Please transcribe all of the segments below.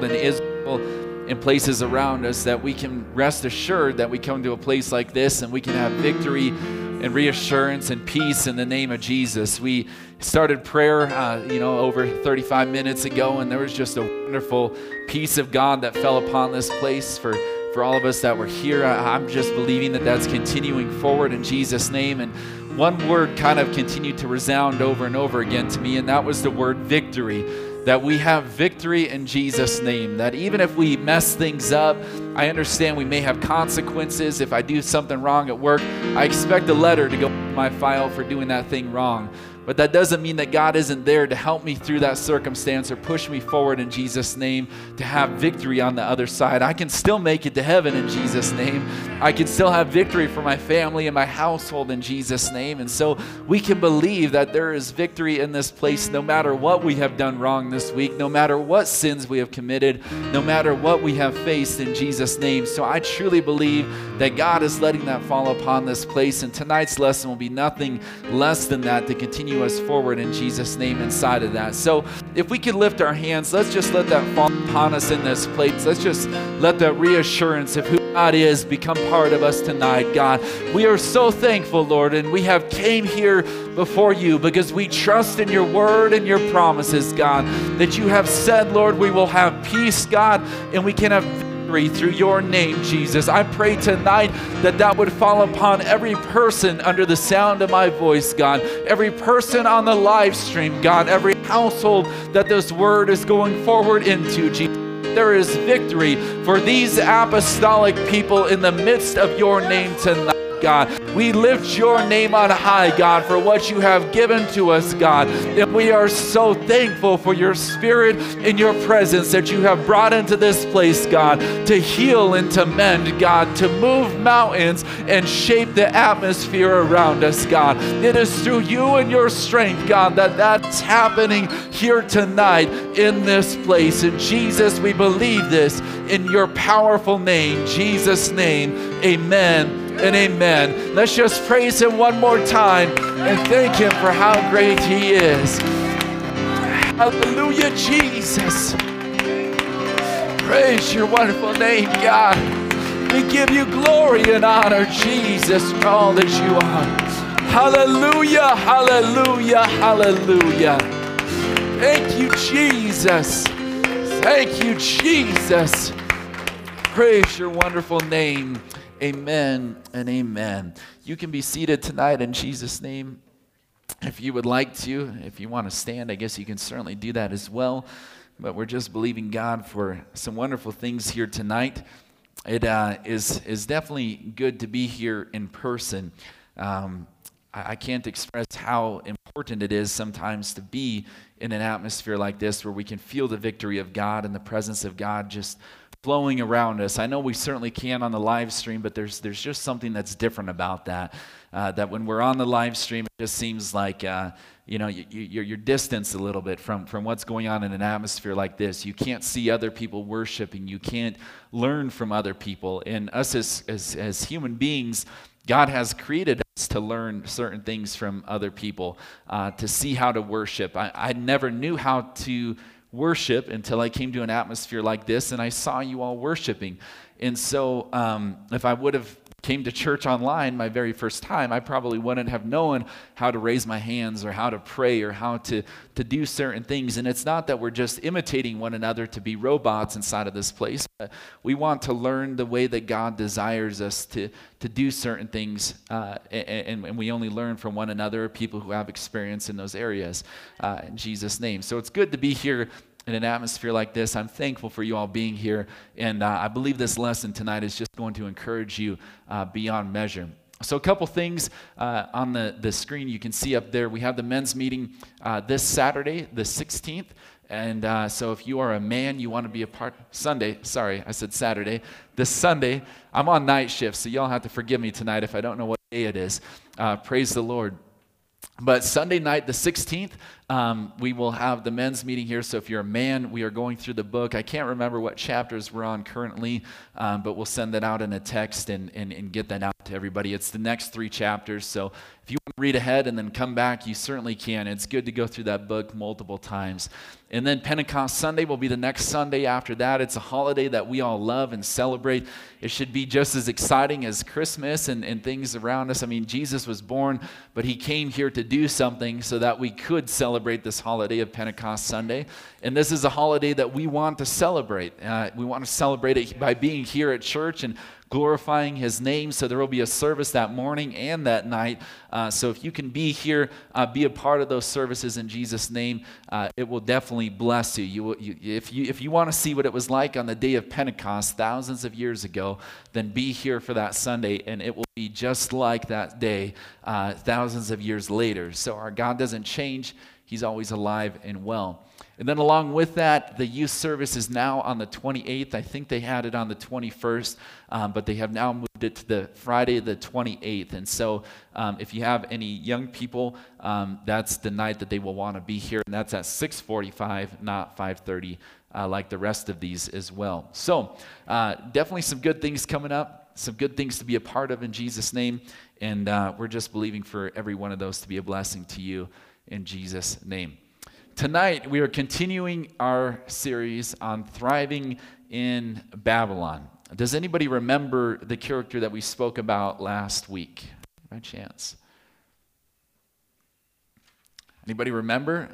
world and Israel and places around us that we can rest assured that we come to a place like this and we can have victory and reassurance and peace in the name of Jesus. We started prayer, uh, you know, over 35 minutes ago, and there was just a wonderful peace of God that fell upon this place for for all of us that were here. I, I'm just believing that that's continuing forward in Jesus' name. And one word kind of continued to resound over and over again to me, and that was the word victory that we have victory in Jesus' name. That even if we mess things up, I understand we may have consequences. If I do something wrong at work, I expect a letter to go in my file for doing that thing wrong. But that doesn't mean that God isn't there to help me through that circumstance or push me forward in Jesus' name to have victory on the other side. I can still make it to heaven in Jesus' name. I can still have victory for my family and my household in Jesus' name. And so we can believe that there is victory in this place no matter what we have done wrong this week, no matter what sins we have committed, no matter what we have faced in Jesus' name. So I truly believe that God is letting that fall upon this place. And tonight's lesson will be nothing less than that to continue continue us forward in Jesus' name inside of that. So if we could lift our hands, let's just let that fall upon us in this place. Let's just let that reassurance of who God is become part of us tonight, God. We are so thankful, Lord, and we have came here before you because we trust in your word and your promises, God, that you have said, Lord, we will have peace, God, and we can have through your name, Jesus. I pray tonight that that would fall upon every person under the sound of my voice, God. Every person on the live stream, God. Every household that this word is going forward into, Jesus. There is victory for these apostolic people in the midst of your name tonight. God. We lift your name on high, God, for what you have given to us, God. And we are so thankful for your spirit and your presence that you have brought into this place, God, to heal and to mend, God, to move mountains and shape the atmosphere around us, God. It is through you and your strength, God, that that's happening here tonight in this place. And Jesus, we believe this in your powerful name, Jesus' name. Amen and amen. Let's just praise Him one more time and thank Him for how great He is. Hallelujah, Jesus. Praise your wonderful name, God. We give you glory and honor, Jesus, all that you are. Hallelujah, hallelujah, hallelujah. Thank you, Jesus. Thank you, Jesus. Praise your wonderful name. Amen and amen. You can be seated tonight in Jesus' name. If you would like to, if you want to stand, I guess you can certainly do that as well. But we're just believing God for some wonderful things here tonight. It uh, is is definitely good to be here in person. Um, I, I can't express how important it is sometimes to be in an atmosphere like this where we can feel the victory of God and the presence of God just flowing around us. I know we certainly can on the live stream, but there's, there's just something that's different about that. Uh, that when we're on the live stream, it just seems like, uh, you know, you, you, you're distanced a little bit from, from what's going on in an atmosphere like this. You can't see other people worshiping. You can't learn from other people. And us as, as, as human beings, God has created us to learn certain things from other people, uh, to see how to worship. I, I never knew how to worship until I came to an atmosphere like this and I saw you all worshiping. And so, um, if I would have came to church online my very first time, I probably wouldn't have known how to raise my hands or how to pray or how to, to do certain things. And it's not that we're just imitating one another to be robots inside of this place. we want to learn the way that God desires us to, to do certain things. Uh, and, and, we only learn from one another, people who have experience in those areas, uh, in Jesus' name. So it's good to be here in an atmosphere like this. I'm thankful for you all being here. And uh, I believe this lesson tonight is just going to encourage you uh, beyond measure. So, a couple things uh, on the, the screen you can see up there. We have the men's meeting uh, this Saturday, the 16th. And uh, so, if you are a man, you want to be a part, Sunday, sorry, I said Saturday. This Sunday, I'm on night shift, so y'all have to forgive me tonight if I don't know what day it is. Uh, praise the Lord. But Sunday night, the 16th, um, we will have the men's meeting here. So if you're a man, we are going through the book. I can't remember what chapters we're on currently, um, but we'll send that out in a text and, and, and get that out to everybody. It's the next three chapters. So if you want to read ahead and then come back, you certainly can. It's good to go through that book multiple times. And then Pentecost Sunday will be the next Sunday after that. It's a holiday that we all love and celebrate. It should be just as exciting as Christmas and, and things around us. I mean, Jesus was born, but he came here to do something so that we could celebrate this holiday of Pentecost Sunday. And this is a holiday that we want to celebrate. Uh, we want to celebrate it by being here at church and glorifying his name. So there will be a service that morning and that night. Uh, so if you can be here, uh, be a part of those services in Jesus' name, uh, it will definitely bless you. you, will, you if you, if you want to see what it was like on the day of Pentecost thousands of years ago, then be here for that Sunday, and it will be just like that day uh, thousands of years later. So our God doesn't change, He's always alive and well. And then, along with that, the youth service is now on the 28th. I think they had it on the 21st, um, but they have now moved it to the Friday, the 28th. And so, um, if you have any young people, um, that's the night that they will want to be here, and that's at 6:45, not 5:30, uh, like the rest of these as well. So, uh, definitely some good things coming up, some good things to be a part of in Jesus' name, and uh, we're just believing for every one of those to be a blessing to you in Jesus' name. Tonight, we are continuing our series on thriving in Babylon. Does anybody remember the character that we spoke about last week? By chance. Anybody remember?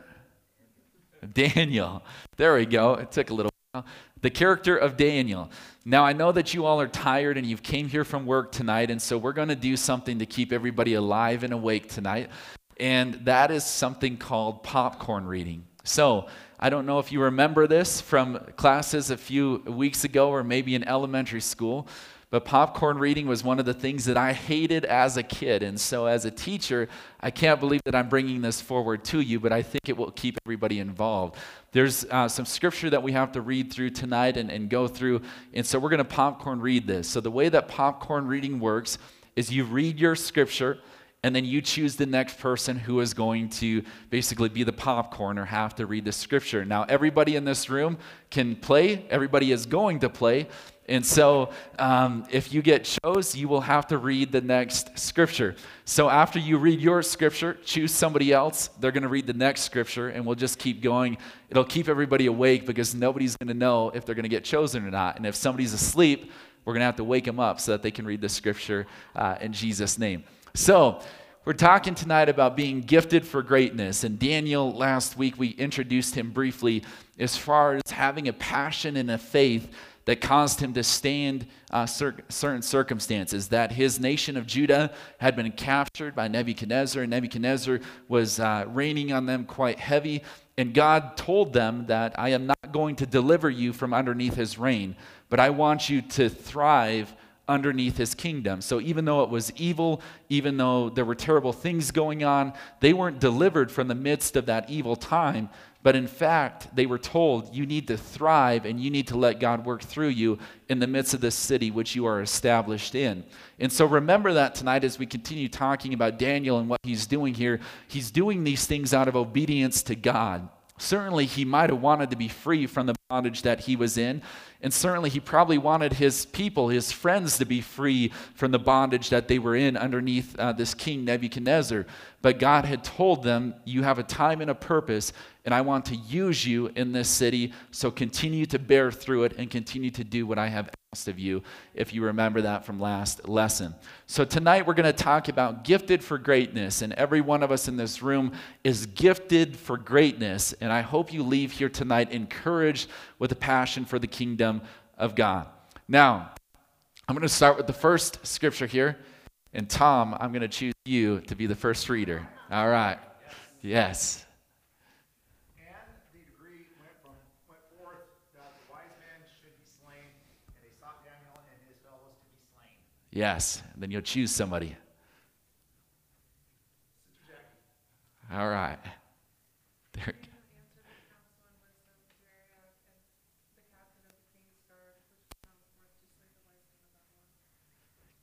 Daniel. There we go. It took a little while. The character of Daniel. Now, I know that you all are tired and you've came here from work tonight, and so we're going to do something to keep everybody alive and awake tonight and that is something called popcorn reading. So, I don't know if you remember this from classes a few weeks ago or maybe in elementary school, but popcorn reading was one of the things that I hated as a kid. And so, as a teacher, I can't believe that I'm bringing this forward to you, but I think it will keep everybody involved. There's uh, some scripture that we have to read through tonight and, and go through. And so, we're going to popcorn read this. So, the way that popcorn reading works is you read your scripture and then you choose the next person who is going to basically be the popcorn or have to read the scripture. Now, everybody in this room can play, everybody is going to play. And so, um, if you get chose, you will have to read the next scripture. So, after you read your scripture, choose somebody else. They're going to read the next scripture, and we'll just keep going. It'll keep everybody awake because nobody's going to know if they're going to get chosen or not. And if somebody's asleep, we're going to have to wake them up so that they can read the scripture uh, in Jesus' name. So, we're talking tonight about being gifted for greatness. And Daniel, last week, we introduced him briefly as far as having a passion and a faith that caused him to stand uh, cer- certain circumstances. That his nation of Judah had been captured by Nebuchadnezzar, and Nebuchadnezzar was uh, raining on them quite heavy. And God told them that I am not going to deliver you from underneath his reign, but I want you to thrive underneath his kingdom. So even though it was evil, even though there were terrible things going on, they weren't delivered from the midst of that evil time. But in fact, they were told, you need to thrive and you need to let God work through you in the midst of this city which you are established in. And so remember that tonight as we continue talking about Daniel and what he's doing here. He's doing these things out of obedience to God. Certainly, he might have wanted to be free from the bondage that he was in. And certainly, he probably wanted his people, his friends, to be free from the bondage that they were in underneath uh, this king Nebuchadnezzar. But God had told them, You have a time and a purpose, and I want to use you in this city. So continue to bear through it and continue to do what I have asked of you, if you remember that from last lesson. So, tonight we're going to talk about gifted for greatness, and every one of us in this room is gifted for greatness. And I hope you leave here tonight encouraged with a passion for the kingdom of God. Now, I'm going to start with the first scripture here, and Tom, I'm going to choose you to be the first reader. All right. Yes. And the degree went forth that wise men should be slain, and they saw Daniel and his fellows was to be slain. Yes. And then you'll choose somebody. All right. There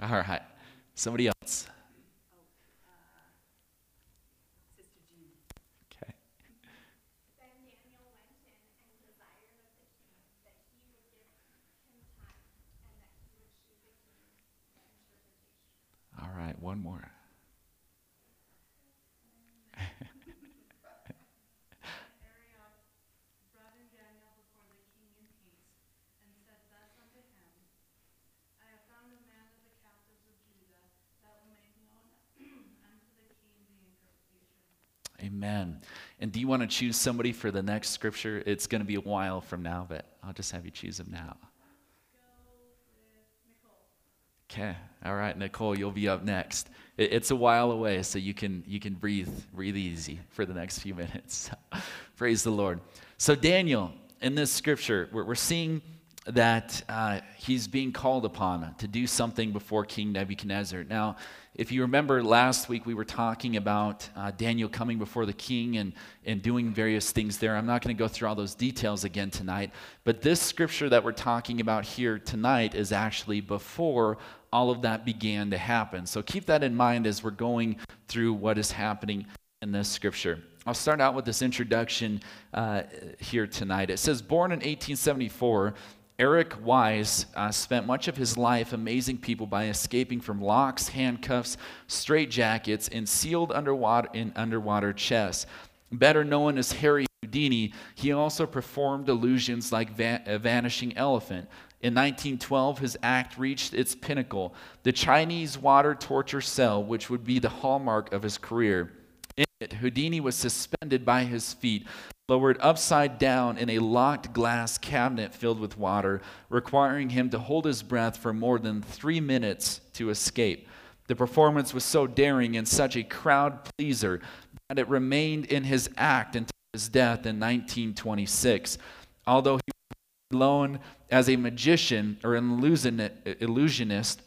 All right. Somebody else. Sister Jean. Okay. Then Daniel went in and desired of the king that he would give him time and that he would shew the king the interpretation. All right. One more. Arioch brought in Daniel before the king in peace, and said thus unto him, I have found a man of the captives of Judah that will make known unto the king the interpretation. Amen. And do you want to choose somebody for the next scripture? It's going to be a while from now, but I'll just have you choose them now. Okay. All right, Nicole, you'll be up next. It's a while away, so you can you can breathe breathe easy for the next few minutes. Praise the Lord. So Daniel, in this scripture, we're, we're seeing that uh, he's being called upon to do something before King Nebuchadnezzar. Now, if you remember last week, we were talking about uh, Daniel coming before the king and, and doing various things there. I'm not going to go through all those details again tonight, but this scripture that we're talking about here tonight is actually before all of that began to happen. So keep that in mind as we're going through what is happening in this scripture. I'll start out with this introduction uh, here tonight. It says, Born in 1874, Erik Weisz uh, spent much of his life amazing people by escaping from locks, handcuffs, straitjackets, and sealed underwater in underwater chests. Better known as Harry Houdini, he also performed illusions like va- a vanishing elephant. In 1912, his act reached its pinnacle the Chinese water torture cell, which would be the hallmark of his career. In it, Houdini was suspended by his feet, lowered upside down in a locked glass cabinet filled with water, requiring him to hold his breath for more than three minutes to escape. The performance was so daring and such a crowd pleaser that it remained in his act until his death in 1926. Although he was known as a magician or an illusionist,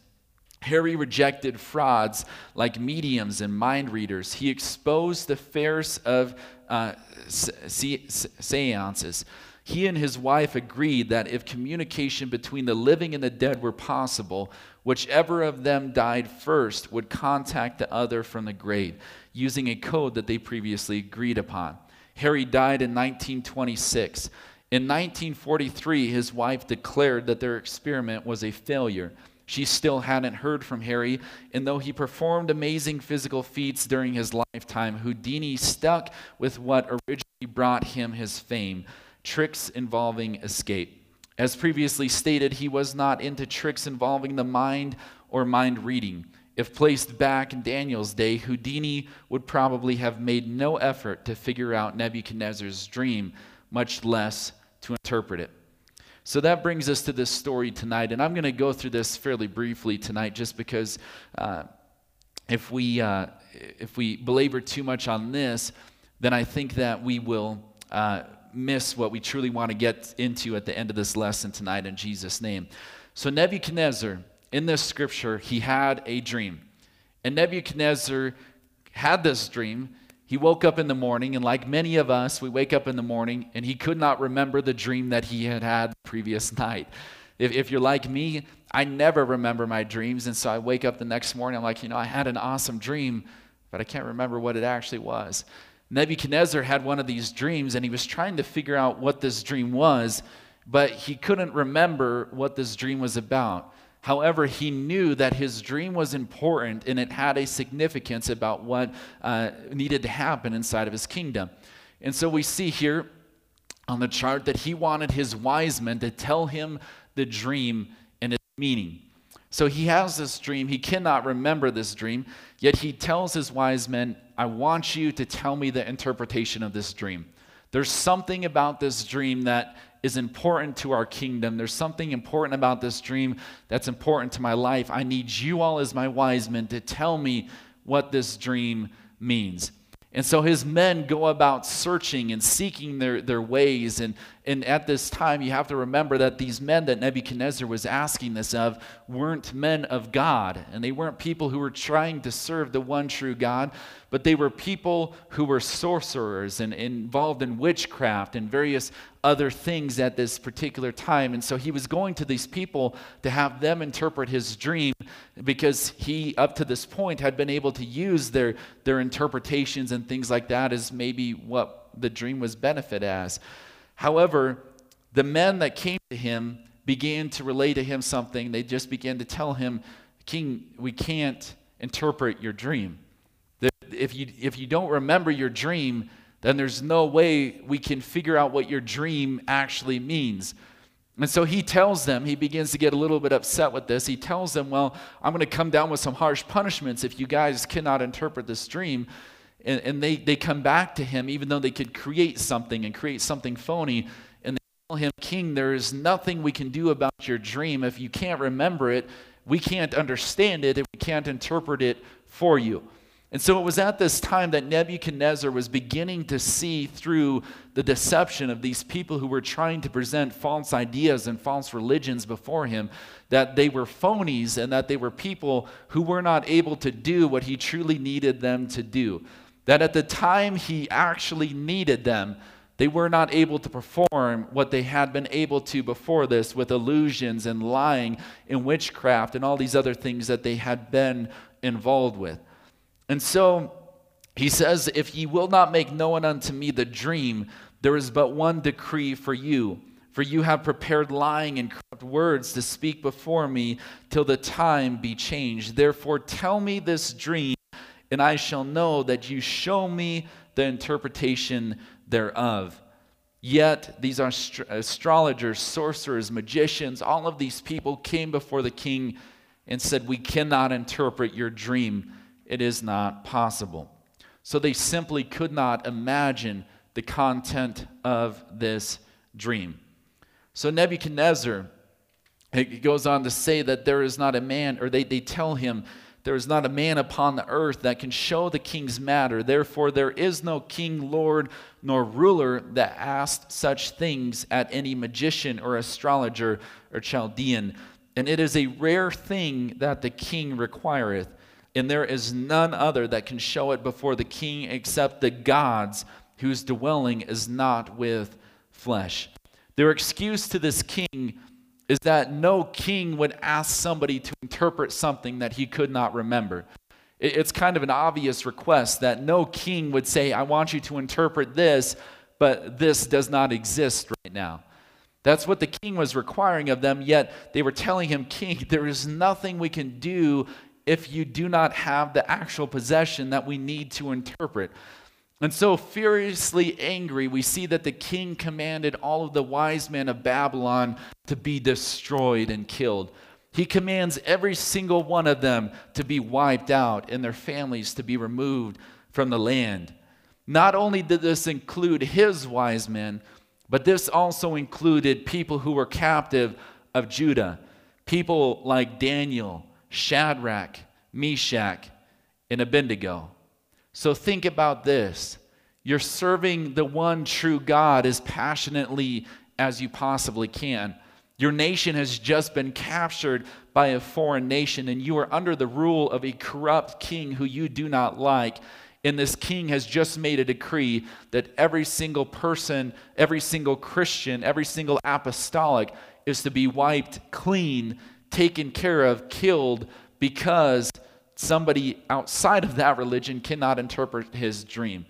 Harry rejected frauds like mediums and mind readers. He exposed the affairs of uh, se- se- seances. He and his wife agreed that if communication between the living and the dead were possible, whichever of them died first would contact the other from the grave, using a code that they previously agreed upon. Harry died in 1926. In 1943, his wife declared that their experiment was a failure. She still hadn't heard from Harry, and though he performed amazing physical feats during his lifetime, Houdini stuck with what originally brought him his fame tricks involving escape. As previously stated, he was not into tricks involving the mind or mind reading. If placed back in Daniel's day, Houdini would probably have made no effort to figure out Nebuchadnezzar's dream, much less to interpret it. So that brings us to this story tonight, and I'm going to go through this fairly briefly tonight, just because uh, if we uh, if we belabor too much on this, then I think that we will uh, miss what we truly want to get into at the end of this lesson tonight. In Jesus' name, so Nebuchadnezzar in this scripture he had a dream, and Nebuchadnezzar had this dream. He woke up in the morning, and like many of us, we wake up in the morning and he could not remember the dream that he had had the previous night. If, if you're like me, I never remember my dreams, and so I wake up the next morning, I'm like, you know, I had an awesome dream, but I can't remember what it actually was. Nebuchadnezzar had one of these dreams, and he was trying to figure out what this dream was, but he couldn't remember what this dream was about. However, he knew that his dream was important and it had a significance about what uh, needed to happen inside of his kingdom. And so we see here on the chart that he wanted his wise men to tell him the dream and its meaning. So he has this dream. He cannot remember this dream, yet he tells his wise men, I want you to tell me the interpretation of this dream. There's something about this dream that is important to our kingdom. There's something important about this dream that's important to my life. I need you all, as my wise men, to tell me what this dream means. And so his men go about searching and seeking their, their ways and, and at this time, you have to remember that these men that Nebuchadnezzar was asking this of weren't men of God. And they weren't people who were trying to serve the one true God, but they were people who were sorcerers and involved in witchcraft and various other things at this particular time. And so he was going to these people to have them interpret his dream because he, up to this point, had been able to use their, their interpretations and things like that as maybe what the dream was benefit as. However, the men that came to him began to relay to him something. They just began to tell him, King, we can't interpret your dream. If you, if you don't remember your dream, then there's no way we can figure out what your dream actually means. And so he tells them, he begins to get a little bit upset with this. He tells them, Well, I'm going to come down with some harsh punishments if you guys cannot interpret this dream. And, and they, they come back to him, even though they could create something and create something phony. And they tell him, King, there is nothing we can do about your dream. If you can't remember it, we can't understand it, and we can't interpret it for you. And so it was at this time that Nebuchadnezzar was beginning to see through the deception of these people who were trying to present false ideas and false religions before him, that they were phonies and that they were people who were not able to do what he truly needed them to do. That at the time he actually needed them, they were not able to perform what they had been able to before this with illusions and lying and witchcraft and all these other things that they had been involved with. And so he says, If ye will not make known unto me the dream, there is but one decree for you. For you have prepared lying and corrupt words to speak before me till the time be changed. Therefore, tell me this dream, and I shall know that you show me the interpretation thereof. Yet these are astrologers, sorcerers, magicians, all of these people came before the king and said, We cannot interpret your dream it is not possible. So they simply could not imagine the content of this dream. So Nebuchadnezzar, it goes on to say that there is not a man, or they, they tell him, there is not a man upon the earth that can show the king's matter. Therefore, there is no king, lord, nor ruler that asked such things at any magician or astrologer or Chaldean. And it is a rare thing that the king requireth and there is none other that can show it before the king except the gods whose dwelling is not with flesh. Their excuse to this king is that no king would ask somebody to interpret something that he could not remember. It's kind of an obvious request that no king would say, I want you to interpret this, but this does not exist right now. That's what the king was requiring of them, yet they were telling him, King, there is nothing we can do if you do not have the actual possession that we need to interpret. And so, furiously angry, we see that the king commanded all of the wise men of Babylon to be destroyed and killed. He commands every single one of them to be wiped out and their families to be removed from the land. Not only did this include his wise men, but this also included people who were captive of Judah, people like Daniel, Shadrach, Meshach, and Abednego. So think about this. You're serving the one true God as passionately as you possibly can. Your nation has just been captured by a foreign nation, and you are under the rule of a corrupt king who you do not like. And this king has just made a decree that every single person, every single Christian, every single apostolic is to be wiped clean taken care of, killed, because somebody outside of that religion cannot interpret his dream.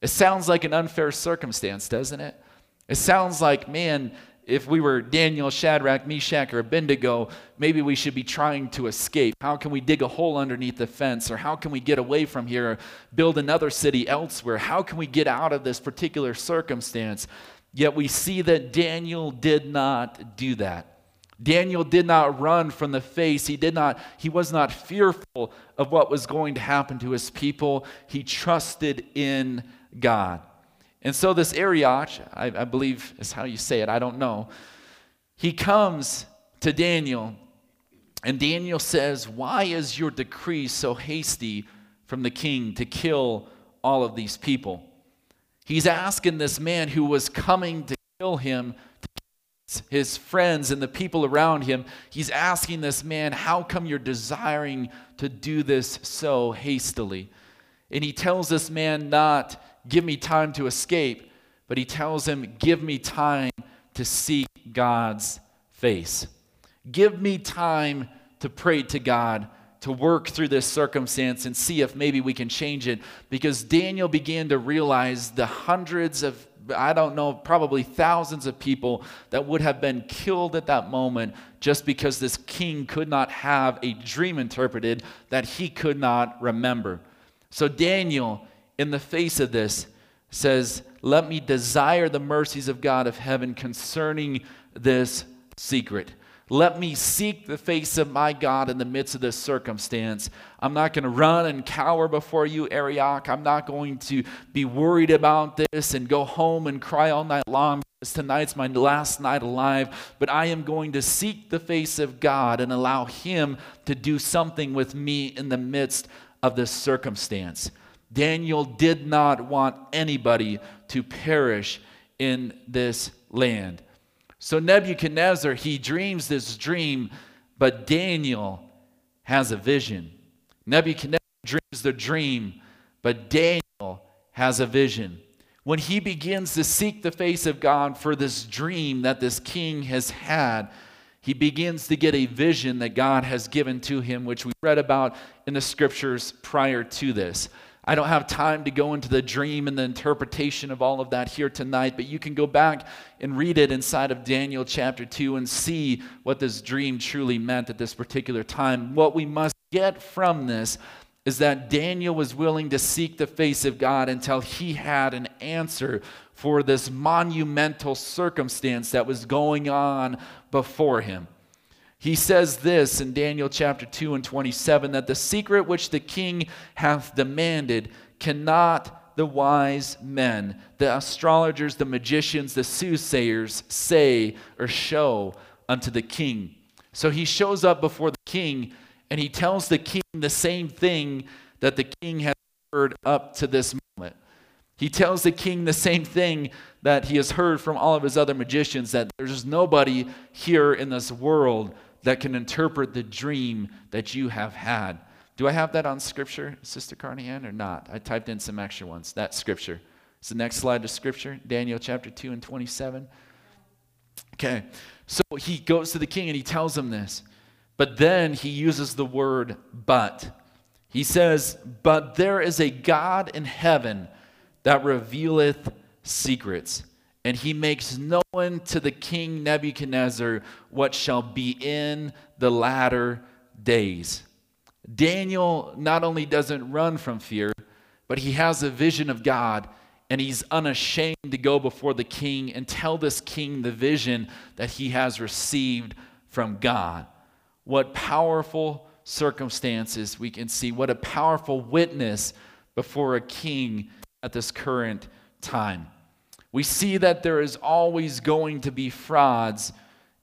It sounds like an unfair circumstance, doesn't it? It sounds like, man, if we were Daniel, Shadrach, Meshach, or Abednego, maybe we should be trying to escape. How can we dig a hole underneath the fence? Or how can we get away from here? Or build another city elsewhere? How can we get out of this particular circumstance? Yet we see that Daniel did not do that. Daniel did not run from the face. He did not he was not fearful of what was going to happen to his people. He trusted in God. And so this Arioch, I, I believe is how you say it, I don't know. He comes to Daniel, and Daniel says, Why is your decree so hasty from the king to kill all of these people? He's asking this man who was coming to kill him, his friends and the people around him, he's asking this man, How come you're desiring to do this so hastily? And he tells this man not, Give me time to escape, but he tells him, Give me time to seek God's face. Give me time to pray to God, to work through this circumstance and see if maybe we can change it. Because Daniel began to realize the hundreds of I don't know, probably thousands of people that would have been killed at that moment just because this king could not have a dream interpreted that he could not remember. So Daniel, in the face of this, says, Let me desire the mercies of God of heaven concerning this secret. Let me seek the face of my God in the midst of this circumstance. I'm not going to run and cower before you, Arioch. I'm not going to be worried about this and go home and cry all night long because tonight's my last night alive. But I am going to seek the face of God and allow Him to do something with me in the midst of this circumstance. Daniel did not want anybody to perish in this land. So Nebuchadnezzar, he dreams this dream, but Daniel has a vision. Nebuchadnezzar dreams the dream, but Daniel has a vision. When he begins to seek the face of God for this dream that this king has had, he begins to get a vision that God has given to him, which we read about in the scriptures prior to this. I don't have time to go into the dream and the interpretation of all of that here tonight, but you can go back and read it inside of Daniel chapter 2 and see what this dream truly meant at this particular time. What we must get from this is that Daniel was willing to seek the face of God until he had an answer for this monumental circumstance that was going on before him. He says this in Daniel chapter 2 and 27 that the secret which the king hath demanded cannot the wise men, the astrologers, the magicians, the soothsayers say or show unto the king. So he shows up before the king and he tells the king the same thing that the king has heard up to this moment. He tells the king the same thing that he has heard from all of his other magicians that there's nobody here in this world that can interpret the dream that you have had. Do I have that on scripture, Sister Carnahan, or not? I typed in some extra ones. That scripture. It's the next slide to scripture, Daniel chapter 2 and 27. Okay, so he goes to the king and he tells him this. But then he uses the word but. He says, But there is a God in heaven that revealeth secrets and he makes known to the king Nebuchadnezzar what shall be in the latter days. Daniel not only doesn't run from fear, but he has a vision of God, and he's unashamed to go before the king and tell this king the vision that he has received from God. What powerful circumstances we can see, what a powerful witness before a king at this current time we see that there is always going to be frauds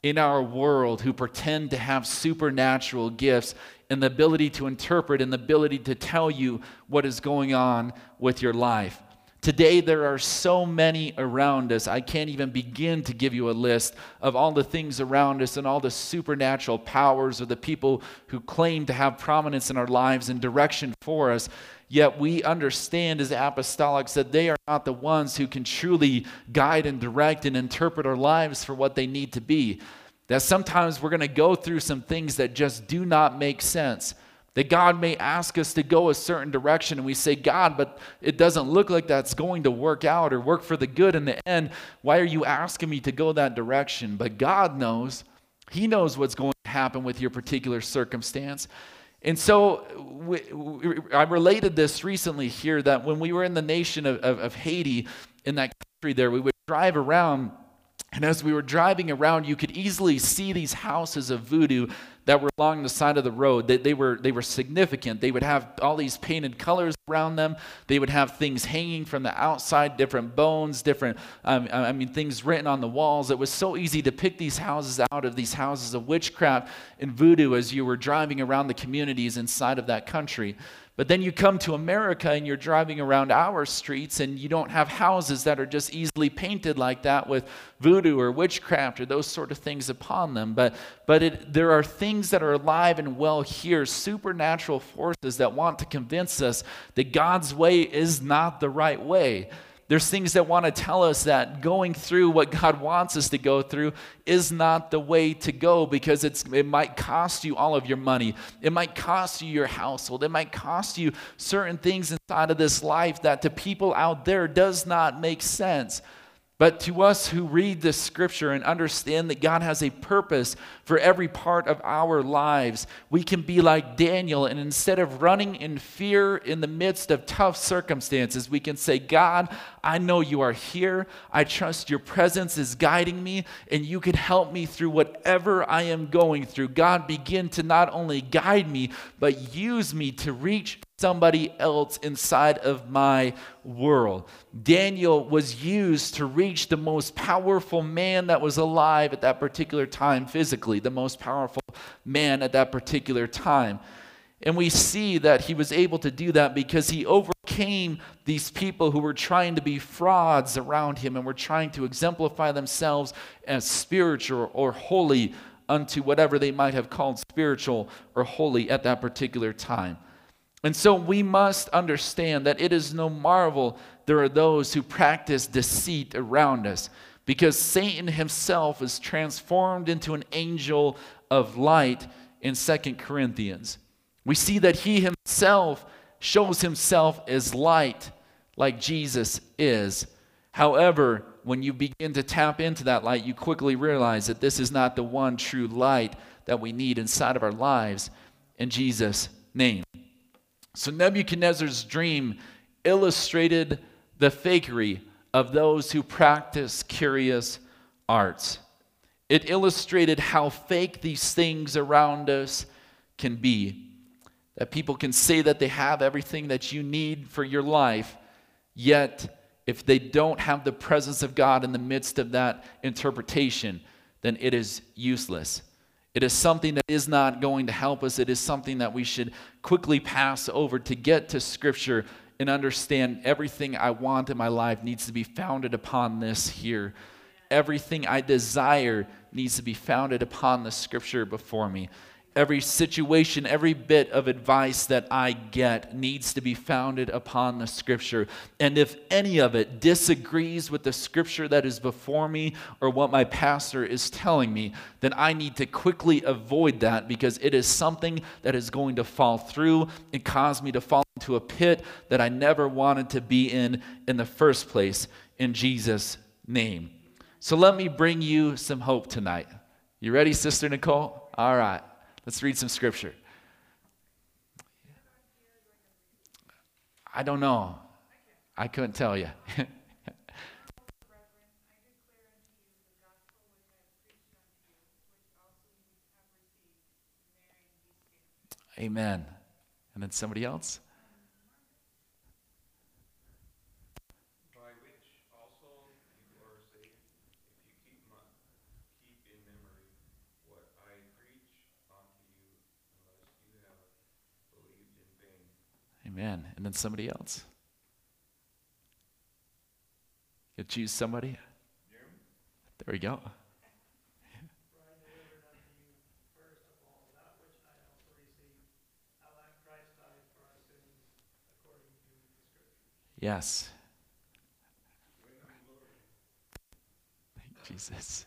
in our world who pretend to have supernatural gifts and the ability to interpret and the ability to tell you what is going on with your life. Today, there are so many around us. I can't even begin to give you a list of all the things around us and all the supernatural powers of the people who claim to have prominence in our lives and direction for us. Yet we understand as apostolics that they are not the ones who can truly guide and direct and interpret our lives for what they need to be. That sometimes we're going to go through some things that just do not make sense. That God may ask us to go a certain direction, and we say, God, but it doesn't look like that's going to work out or work for the good in the end. Why are you asking me to go that direction? But God knows. He knows what's going to happen with your particular circumstance. And so we, we, I related this recently here that when we were in the nation of, of, of Haiti, in that country there, we would drive around and as we were driving around, you could easily see these houses of voodoo that were along the side of the road. They, they, were, they were significant. They would have all these painted colors around them. They would have things hanging from the outside, different bones, different, um, I mean, things written on the walls. It was so easy to pick these houses out of these houses of witchcraft and voodoo as you were driving around the communities inside of that country. But then you come to America and you're driving around our streets and you don't have houses that are just easily painted like that with voodoo or witchcraft or those sort of things upon them. But, but it, there are things that are alive and well here, supernatural forces that want to convince us that God's way is not the right way. There's things that want to tell us that going through what God wants us to go through is not the way to go because it's, it might cost you all of your money. It might cost you your household. It might cost you certain things inside of this life that to people out there does not make sense. But to us who read this scripture and understand that God has a purpose for every part of our lives, we can be like Daniel and instead of running in fear in the midst of tough circumstances, we can say, God, I know you are here. I trust your presence is guiding me and you can help me through whatever I am going through. God, begin to not only guide me, but use me to reach somebody else inside of my world. Daniel was used to reach the most powerful man that was alive at that particular time physically, the most powerful man at that particular time. And we see that he was able to do that because he overcame these people who were trying to be frauds around him and were trying to exemplify themselves as spiritual or holy unto whatever they might have called spiritual or holy at that particular time. And so we must understand that it is no marvel there are those who practice deceit around us because Satan himself is transformed into an angel of light in Second Corinthians. We see that he himself shows himself as light like Jesus is. However, when you begin to tap into that light, you quickly realize that this is not the one true light that we need inside of our lives in Jesus' name. So Nebuchadnezzar's dream illustrated the fakery of those who practice curious arts. It illustrated how fake these things around us can be. That people can say that they have everything that you need for your life, yet, if they don't have the presence of God in the midst of that interpretation, then it is useless. It is something that is not going to help us. It is something that we should quickly pass over to get to Scripture and understand everything I want in my life needs to be founded upon this here. Everything I desire needs to be founded upon the Scripture before me. Every situation, every bit of advice that I get needs to be founded upon the scripture. And if any of it disagrees with the scripture that is before me or what my pastor is telling me, then I need to quickly avoid that because it is something that is going to fall through and cause me to fall into a pit that I never wanted to be in in the first place in Jesus' name. So let me bring you some hope tonight. You ready, Sister Nicole? All right. Let's read some scripture. I don't know. I couldn't tell you. Amen. And then somebody else? Amen. And then somebody else. You choose somebody. There we go. Yes. Thank Jesus.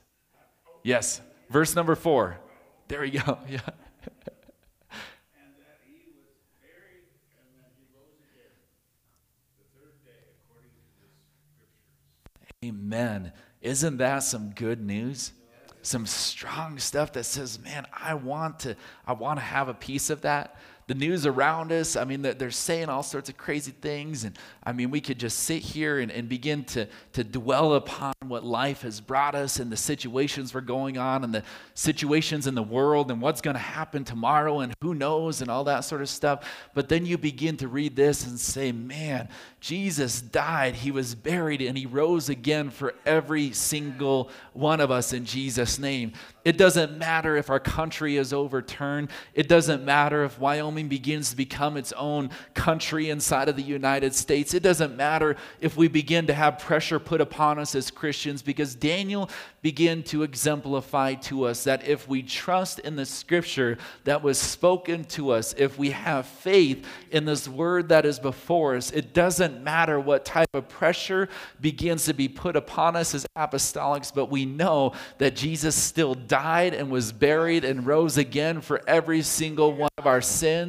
Yes. Verse number four. There we go. Yeah. Amen. Isn't that some good news? Some strong stuff that says, man, I want to, I want to have a piece of that the news around us, I mean, they're saying all sorts of crazy things. And I mean, we could just sit here and, and begin to, to dwell upon what life has brought us and the situations we're going on and the situations in the world and what's going to happen tomorrow and who knows and all that sort of stuff. But then you begin to read this and say, man, Jesus died, he was buried, and he rose again for every single one of us in Jesus' name. It doesn't matter if our country is overturned, it doesn't matter if Wyoming Wyoming begins to become its own country inside of the United States. It doesn't matter if we begin to have pressure put upon us as Christians because Daniel began to exemplify to us that if we trust in the scripture that was spoken to us, if we have faith in this word that is before us, it doesn't matter what type of pressure begins to be put upon us as apostolics, but we know that Jesus still died and was buried and rose again for every single one of our sins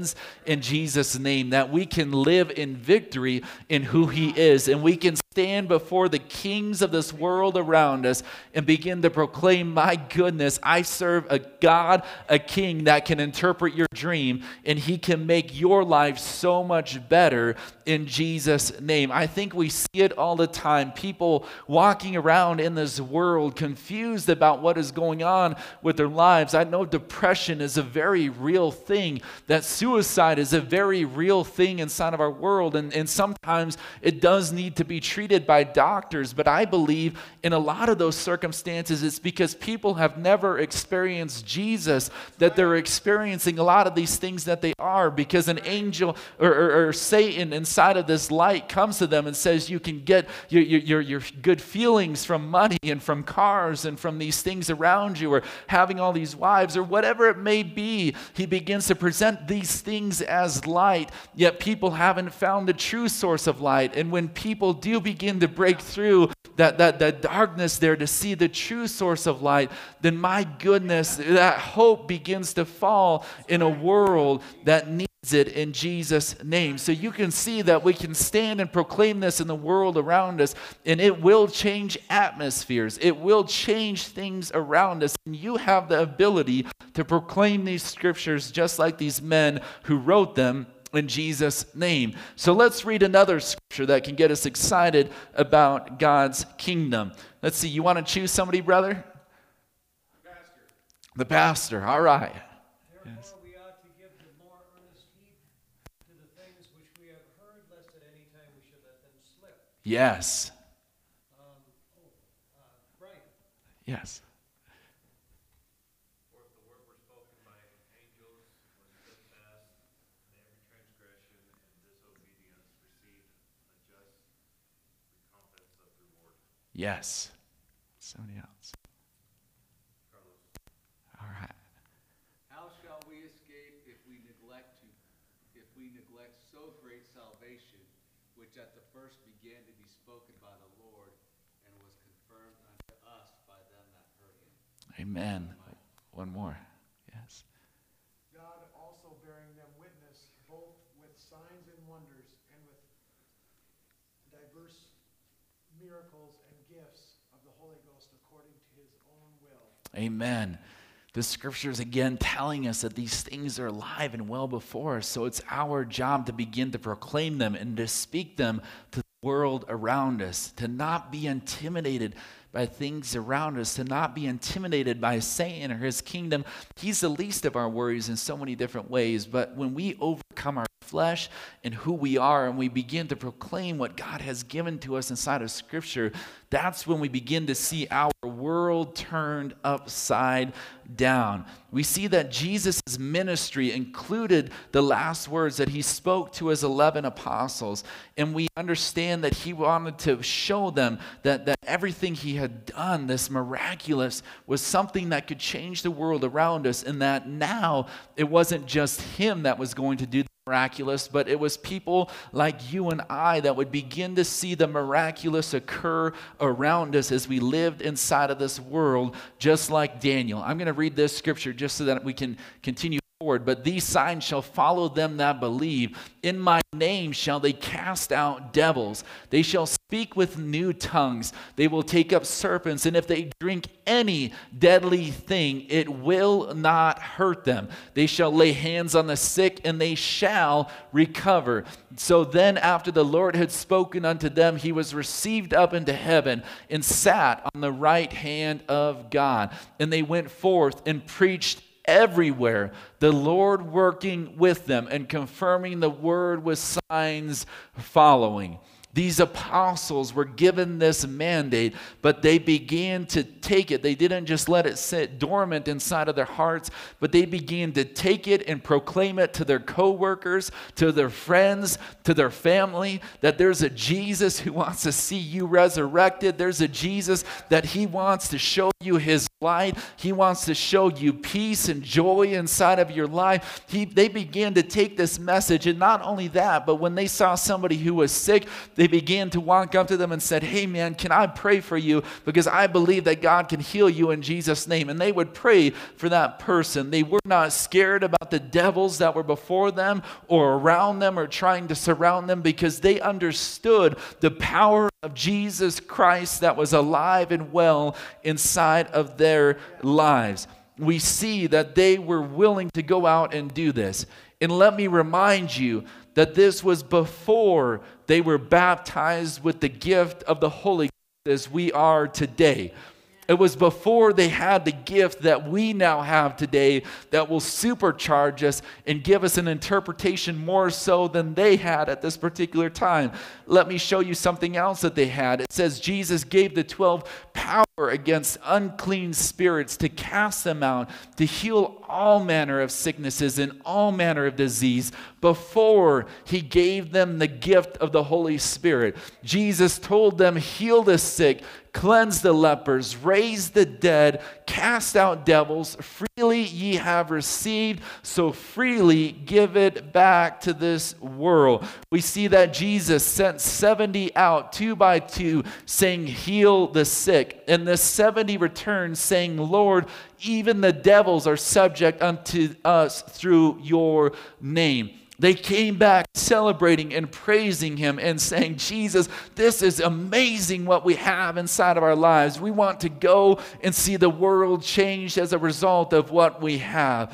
in Jesus' name, that we can live in victory in who He is, and we can stand before the kings of this world around us and begin to proclaim, My goodness, I serve a God, a king that can interpret your dream, and He can make your life so much better in Jesus' name. I think we see it all the time. People walking around in this world confused about what is going on with their lives. I know depression is a very real thing, that suicide is a very real thing inside of our world, and, and sometimes it does need to be treated by doctors. But I believe in a lot of those circumstances, it's because people have never experienced Jesus that they're experiencing a lot of these things that they are because an angel or, or, or Satan inside of this light comes to them and says, You can get your, your, your good feelings from money and from cars and from these things around you or having all these wives or whatever it may be. He begins to present these things as light, yet people haven't found the true source of light. And when people do begin to break through that, that, that darkness there to see the true source of light, then my goodness, that hope begins to fall in a world that needs it in Jesus' name. So you can see that we can stand and proclaim this in the world around us, and it will change atmospheres. It will change things around us. And you have the ability to proclaim these scriptures just like these men who wrote them in Jesus' name. So let's read another scripture that can get us excited about God's kingdom. Let's see, you want to choose somebody, brother? The pastor. The pastor, all right. Therefore, we ought to give the more earnest heed to the things which we have heard, lest at any time we should let them slip. Yes, Um, oh, uh, Brian, yes. For if the word were spoken by angels was steadfast, and every transgression and disobedience received recompense of reward. Yes. Somebody else. All right. How shall we escape if we neglect to, if we neglect so great salvation, which at the first began to be spoken by the Lord, and was confirmed unto us by them that heard him? Amen. One more. Yes. God also bearing them witness both with signs and wonders and with diverse miracles and gifts of the Holy Ghost according to his own will. Amen. The scriptures again telling us that these things are alive and well before us. So it's our job to begin to proclaim them and to speak them to the world around us, to not be intimidated by things around us, to not be intimidated by Satan or his kingdom. He's the least of our worries in so many different ways. But when we overcome our flesh and who we are and we begin to proclaim what God has given to us inside of Scripture, that's when we begin to see our world turned upside down. We see that Jesus' ministry included the last words that he spoke to his 11 apostles, and we understand that he wanted to show them that, that everything he had done, this miraculous, was something that could change the world around us, and that now it wasn't just him that was going to do miraculous, but it was people like you and I that would begin to see the miraculous occur around us as we lived inside of this world, just like Daniel. I'm going to read this scripture just so that we can continue forward. But these signs shall follow them that believe. In my name shall they cast out devils. They shall speak with new tongues. They will take up serpents. And if they drink any deadly thing, it will not hurt them. They shall lay hands on the sick and they shall recover. So then, after the Lord had spoken unto them, he was received up into heaven and sat on the right hand of God. And they went forth and preached everywhere, the Lord working with them and confirming the word with signs following. These apostles were given this mandate, but they began to take it. They didn't just let it sit dormant inside of their hearts, but they began to take it and proclaim it to their coworkers, to their friends, to their family that there's a Jesus who wants to see you resurrected. There's a Jesus that he wants to show you his light. He wants to show you peace and joy inside of your life. He, they began to take this message, and not only that, but when they saw somebody who was sick, they began to walk up to them and said, Hey man, can I pray for you? Because I believe that God can heal you in Jesus' name. And they would pray for that person. They were not scared about the devils that were before them or around them or trying to surround them because they understood the power of Jesus Christ that was alive and well inside of their lives. We see that they were willing to go out and do this. And let me remind you that this was before they were baptized with the gift of the Holy Ghost as we are today. It was before they had the gift that we now have today that will supercharge us and give us an interpretation more so than they had at this particular time. Let me show you something else that they had. It says Jesus gave the 12 power against unclean spirits to cast them out, to heal all manner of sicknesses and all manner of disease before he gave them the gift of the Holy Spirit. Jesus told them, Heal the sick, cleanse the lepers, raise the dead, cast out devils. Freely ye have received, so freely give it back to this world. We see that Jesus sent 70 out, two by two, saying, Heal the sick. And the 70 returned, saying, Lord, even the devils are subject unto us through your name. They came back celebrating and praising him and saying, Jesus, this is amazing what we have inside of our lives. We want to go and see the world changed as a result of what we have.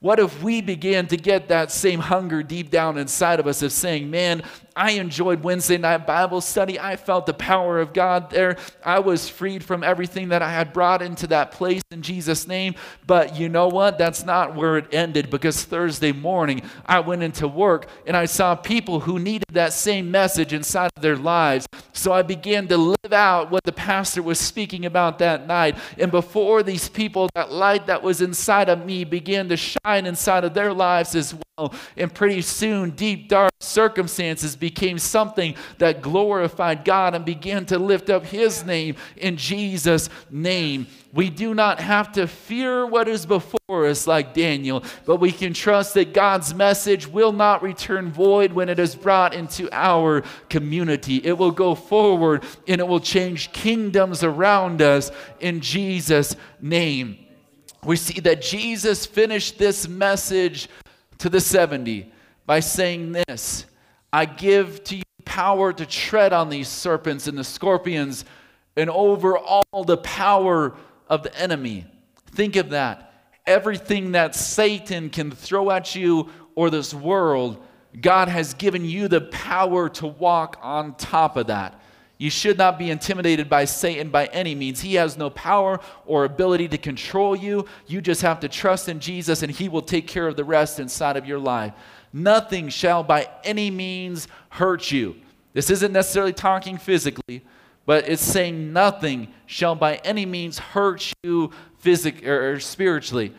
What if we began to get that same hunger deep down inside of us of saying, man, I enjoyed Wednesday night Bible study. I felt the power of God there. I was freed from everything that I had brought into that place in Jesus' name. But you know what? That's not where it ended because Thursday morning I went into work and I saw people who needed that same message inside of their lives. So I began to live out what the pastor was speaking about that night. And before these people, that light that was inside of me began to shine inside of their lives as well. And pretty soon, deep, dark circumstances became something that glorified God and began to lift up His name in Jesus' name. We do not have to fear what is before us like Daniel, but we can trust that God's message will not return void when it is brought into our community. It will go forward and it will change kingdoms around us in Jesus' name. We see that Jesus finished this message to the 70 by saying this I give to you power to tread on these serpents and the scorpions and over all the power of the enemy. Think of that. Everything that Satan can throw at you or this world, God has given you the power to walk on top of that. You should not be intimidated by Satan by any means. He has no power or ability to control you. You just have to trust in Jesus, and He will take care of the rest inside of your life. Nothing shall by any means hurt you. This isn't necessarily talking physically, but it's saying nothing shall by any means hurt you physically or spiritually.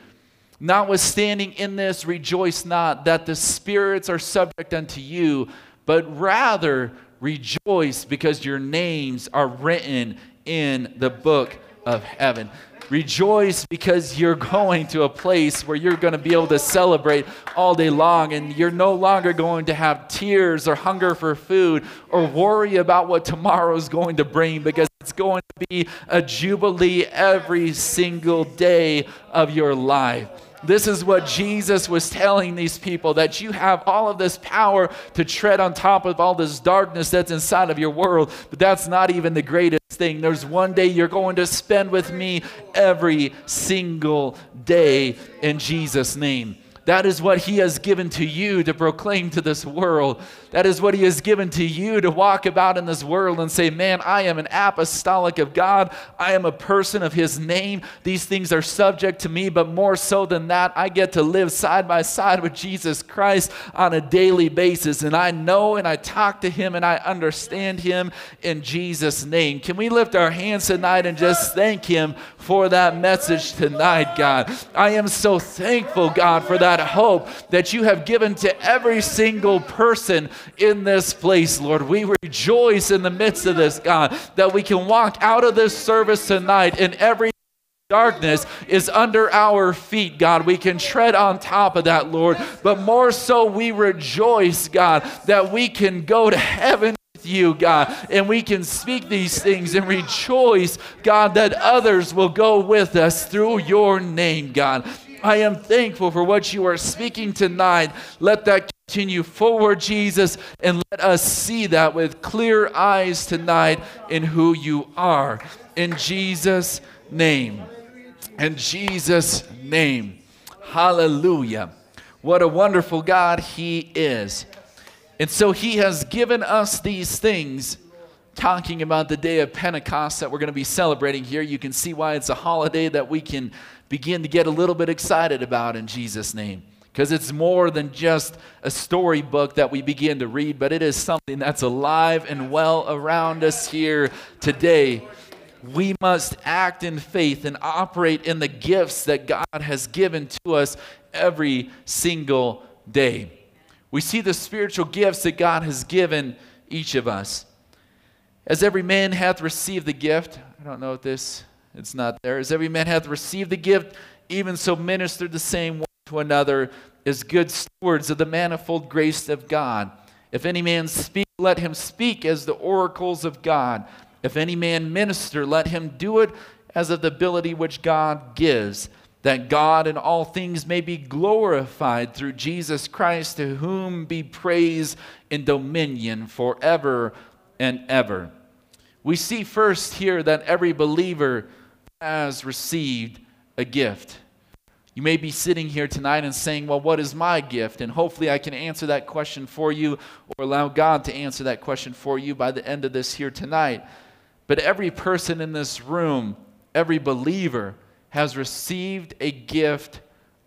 Notwithstanding in this, rejoice not that the spirits are subject unto you, but rather rejoice because your names are written in the book of heaven. Rejoice because you're going to a place where you're going to be able to celebrate all day long and you're no longer going to have tears or hunger for food or worry about what tomorrow is going to bring because it's going to be a jubilee every single day of your life. This is what Jesus was telling these people that you have all of this power to tread on top of all this darkness that's inside of your world, but that's not even the greatest thing. There's one day you're going to spend with me every single day in Jesus' name. That is what He has given to you to proclaim to this world. That is what He has given to you to walk about in this world and say, Man, I am an apostolic of God. I am a person of His name. These things are subject to me, but more so than that, I get to live side by side with Jesus Christ on a daily basis. And I know and I talk to Him and I understand Him in Jesus' name. Can we lift our hands tonight and just thank Him for that message tonight, God? I am so thankful, God, for that hope that you have given to every single person in this place, Lord. We rejoice in the midst of this, God, that we can walk out of this service tonight and every darkness is under our feet, God. We can tread on top of that, Lord. But more so, we rejoice, God, that we can go to heaven with you, God, and we can speak these things and rejoice, God, that others will go with us through your name, God. I am thankful for what you are speaking tonight. Let that continue forward, Jesus, and let us see that with clear eyes tonight in who you are. In Jesus' name. In Jesus' name. Hallelujah. What a wonderful God He is. And so He has given us these things, talking about the day of Pentecost that we're going to be celebrating here. You can see why it's a holiday that we can begin to get a little bit excited about in Jesus' name. Because it's more than just a storybook that we begin to read, but it is something that's alive and well around us here today. We must act in faith and operate in the gifts that God has given to us every single day. We see the spiritual gifts that God has given each of us. As every man hath received the gift, I don't know if this, it's not there. As every man hath received the gift, even so minister the same to another as good stewards of the manifold grace of God. If any man speak, let him speak as the oracles of God. If any man minister, let him do it as of the ability which God gives, that God in all things may be glorified through Jesus Christ, to whom be praise and dominion forever and ever. We see first here that every believer has received a gift. You may be sitting here tonight and saying, Well, what is my gift? And hopefully I can answer that question for you or allow God to answer that question for you by the end of this here tonight. But every person in this room, every believer, has received a gift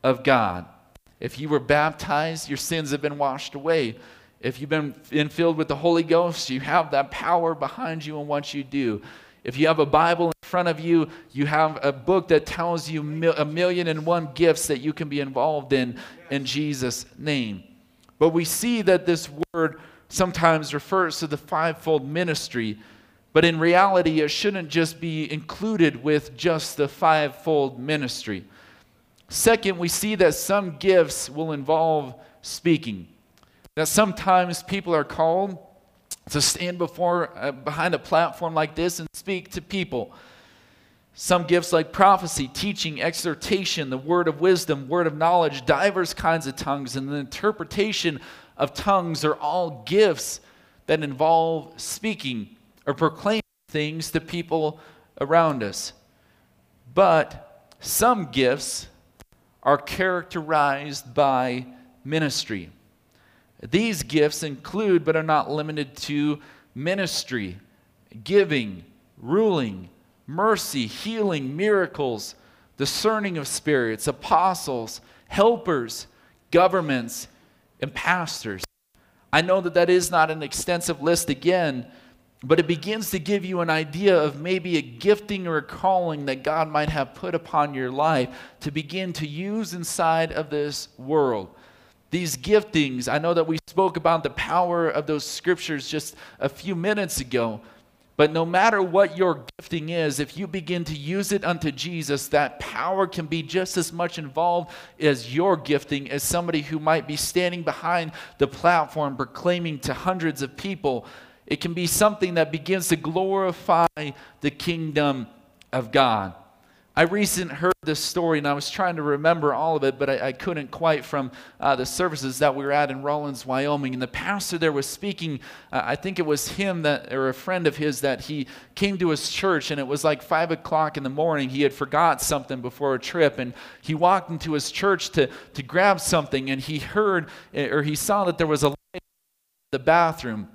of God. If you were baptized, your sins have been washed away. If you've been, filled with the Holy Ghost, you have that power behind you in what you do. If you have a Bible in front of you, you have a book that tells you a million and one gifts that you can be involved in in Jesus' name. But we see that this word sometimes refers to the fivefold ministry, but in reality, it shouldn't just be included with just the fivefold ministry. Second, we see that some gifts will involve speaking. That sometimes people are called to stand before uh, behind a platform like this and speak to people. Some gifts like prophecy, teaching, exhortation, the word of wisdom, word of knowledge, divers kinds of tongues, and the interpretation of tongues are all gifts that involve speaking or proclaiming things to people around us. But some gifts are characterized by ministry. These gifts include, but are not limited to, ministry, giving, ruling, mercy, healing, miracles, discerning of spirits, apostles, helpers, governments, and pastors. I know that that is not an extensive list again, but it begins to give you an idea of maybe a gifting or a calling that God might have put upon your life to begin to use inside of this world. These giftings, I know that we spoke about the power of those scriptures just a few minutes ago. But no matter what your gifting is, if you begin to use it unto Jesus, that power can be just as much involved as your gifting as somebody who might be standing behind the platform proclaiming to hundreds of people. It can be something that begins to glorify the kingdom of God. I recently heard this story and I was trying to remember all of it, but I, I couldn't quite from uh, the services that we were at in Rawlins, Wyoming. And the pastor there was speaking, uh, I think it was him that, or a friend of his that he came to his church and it was like five o'clock in the morning. He had forgot something before a trip and he walked into his church to, to grab something and he heard or he saw that there was a light in the bathroom.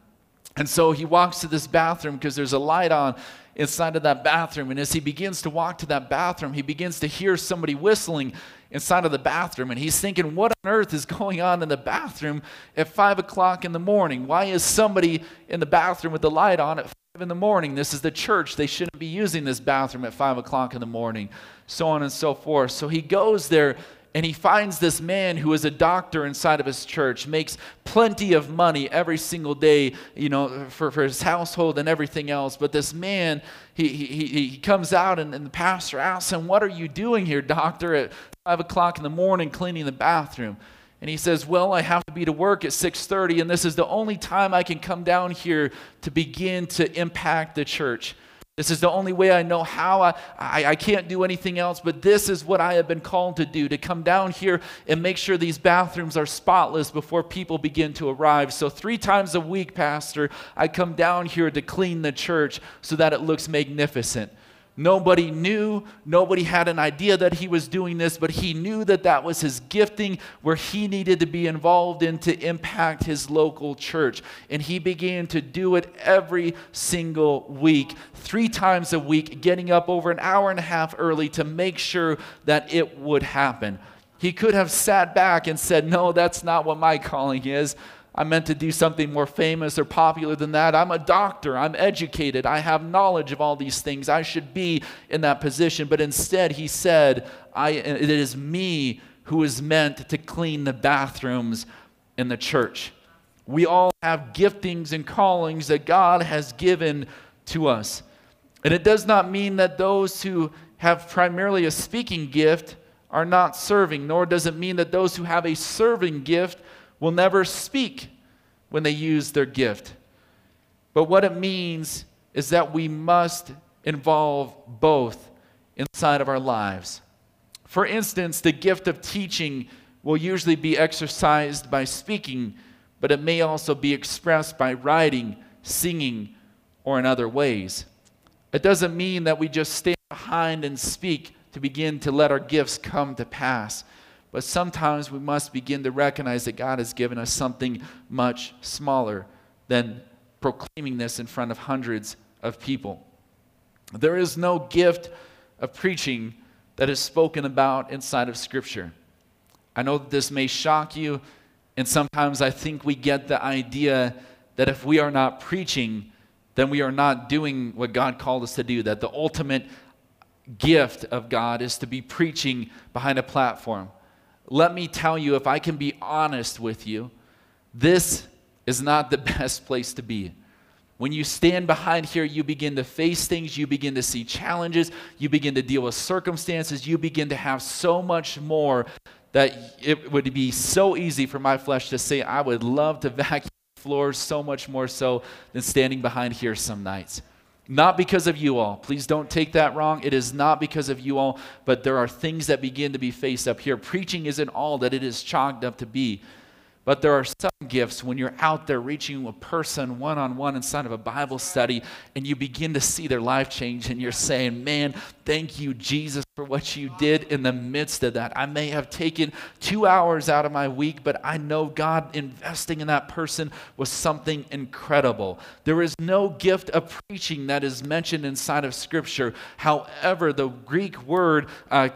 And so he walks to this bathroom because there's a light on inside of that bathroom. And as he begins to walk to that bathroom, he begins to hear somebody whistling inside of the bathroom. And he's thinking, what on earth is going on in the bathroom at 5 o'clock in the morning? Why is somebody in the bathroom with the light on at 5 in the morning? This is the church. They shouldn't be using this bathroom at 5 o'clock in the morning, so on and so forth. So he goes there and he finds this man who is a doctor inside of his church, makes plenty of money every single day, you know, for, for his household and everything else. But this man, he, he, he comes out and, and the pastor asks him, What are you doing here, doctor, at 5 o'clock in the morning cleaning the bathroom? And he says, "Well, I have to be to work at 6:30 and this is the only time I can come down here to begin to impact the church." This is the only way I know how. I, I, I, can't do anything else, but this is what I have been called to do to come down here and make sure these bathrooms are spotless before people begin to arrive. So, three times a week, Pastor, I come down here to clean the church so that it looks magnificent. Nobody knew, nobody had an idea that he was doing this, but he knew that that was his gifting where he needed to be involved in to impact his local church. And he began to do it every single week, three times a week, getting up over an hour and a half early to make sure that it would happen. He could have sat back and said, No, that's not what my calling is. I meant to do something more famous or popular than that. I'm a doctor. I'm educated. I have knowledge of all these things. I should be in that position. But instead, he said, It is me who is meant to clean the bathrooms in the church. We all have giftings and callings that God has given to us. And it does not mean that those who have primarily a speaking gift are not serving, nor does it mean that those who have a serving gift will never speak when they use their gift. But what it means is that we must involve both inside of our lives. For instance, the gift of teaching will usually be exercised by speaking, but it may also be expressed by writing, singing, or in other ways. It doesn't mean that we just stand behind and speak to begin to let our gifts come to pass. But sometimes we must begin to recognize that God has given us something much smaller than proclaiming this in front of hundreds of people. There is no gift of preaching that is spoken about inside of Scripture. I know that this may shock you, and sometimes I think we get the idea that if we are not preaching, then we are not doing what God called us to do, that the ultimate gift of God is to be preaching behind a platform let me tell you, if I can be honest with you, this is not the best place to be. When you stand behind here, you begin to face things, you begin to see challenges, you begin to deal with circumstances, you begin to have so much more that it would be so easy for my flesh to say, I would love to vacuum floors so much more so than standing behind here some nights. Not because of you all. Please don't take that wrong. It is not because of you all, but there are things that begin to be faced up here. Preaching isn't all that it is chalked up to be. But there are some gifts when you're out there reaching a person one on one inside of a Bible study and you begin to see their life change and you're saying, Man, thank you, Jesus, for what you did in the midst of that. I may have taken two hours out of my week, but I know God investing in that person was something incredible. There is no gift of preaching that is mentioned inside of Scripture. However, the Greek word uh,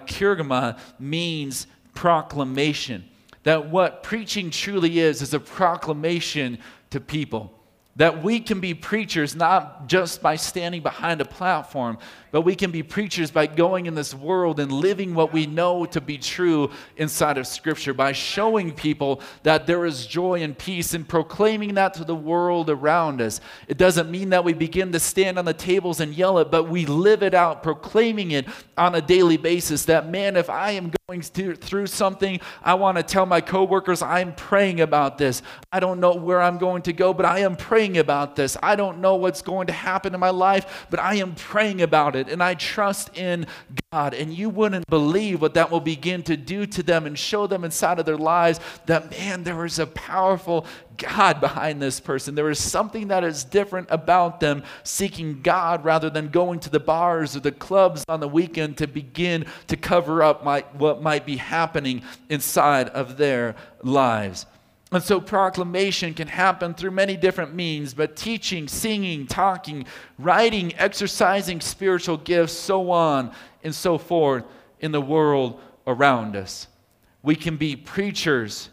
means proclamation that what preaching truly is is a proclamation to people. That we can be preachers not just by standing behind a platform, but we can be preachers by going in this world and living what we know to be true inside of Scripture, by showing people that there is joy and peace and proclaiming that to the world around us. It doesn't mean that we begin to stand on the tables and yell it, but we live it out, proclaiming it on a daily basis that, man, if I am going through something, I want to tell my coworkers, I'm praying about this. I don't know where I'm going to go, but I am praying about this. I don't know what's going to happen in my life, but I am praying about it. And I trust in God. And you wouldn't believe what that will begin to do to them and show them inside of their lives that, man, there is a powerful God behind this person. There is something that is different about them seeking God rather than going to the bars or the clubs on the weekend to begin to cover up my, what might be happening inside of their lives. And so proclamation can happen through many different means, but teaching, singing, talking, writing, exercising spiritual gifts, so on and so forth in the world around us. We can be preachers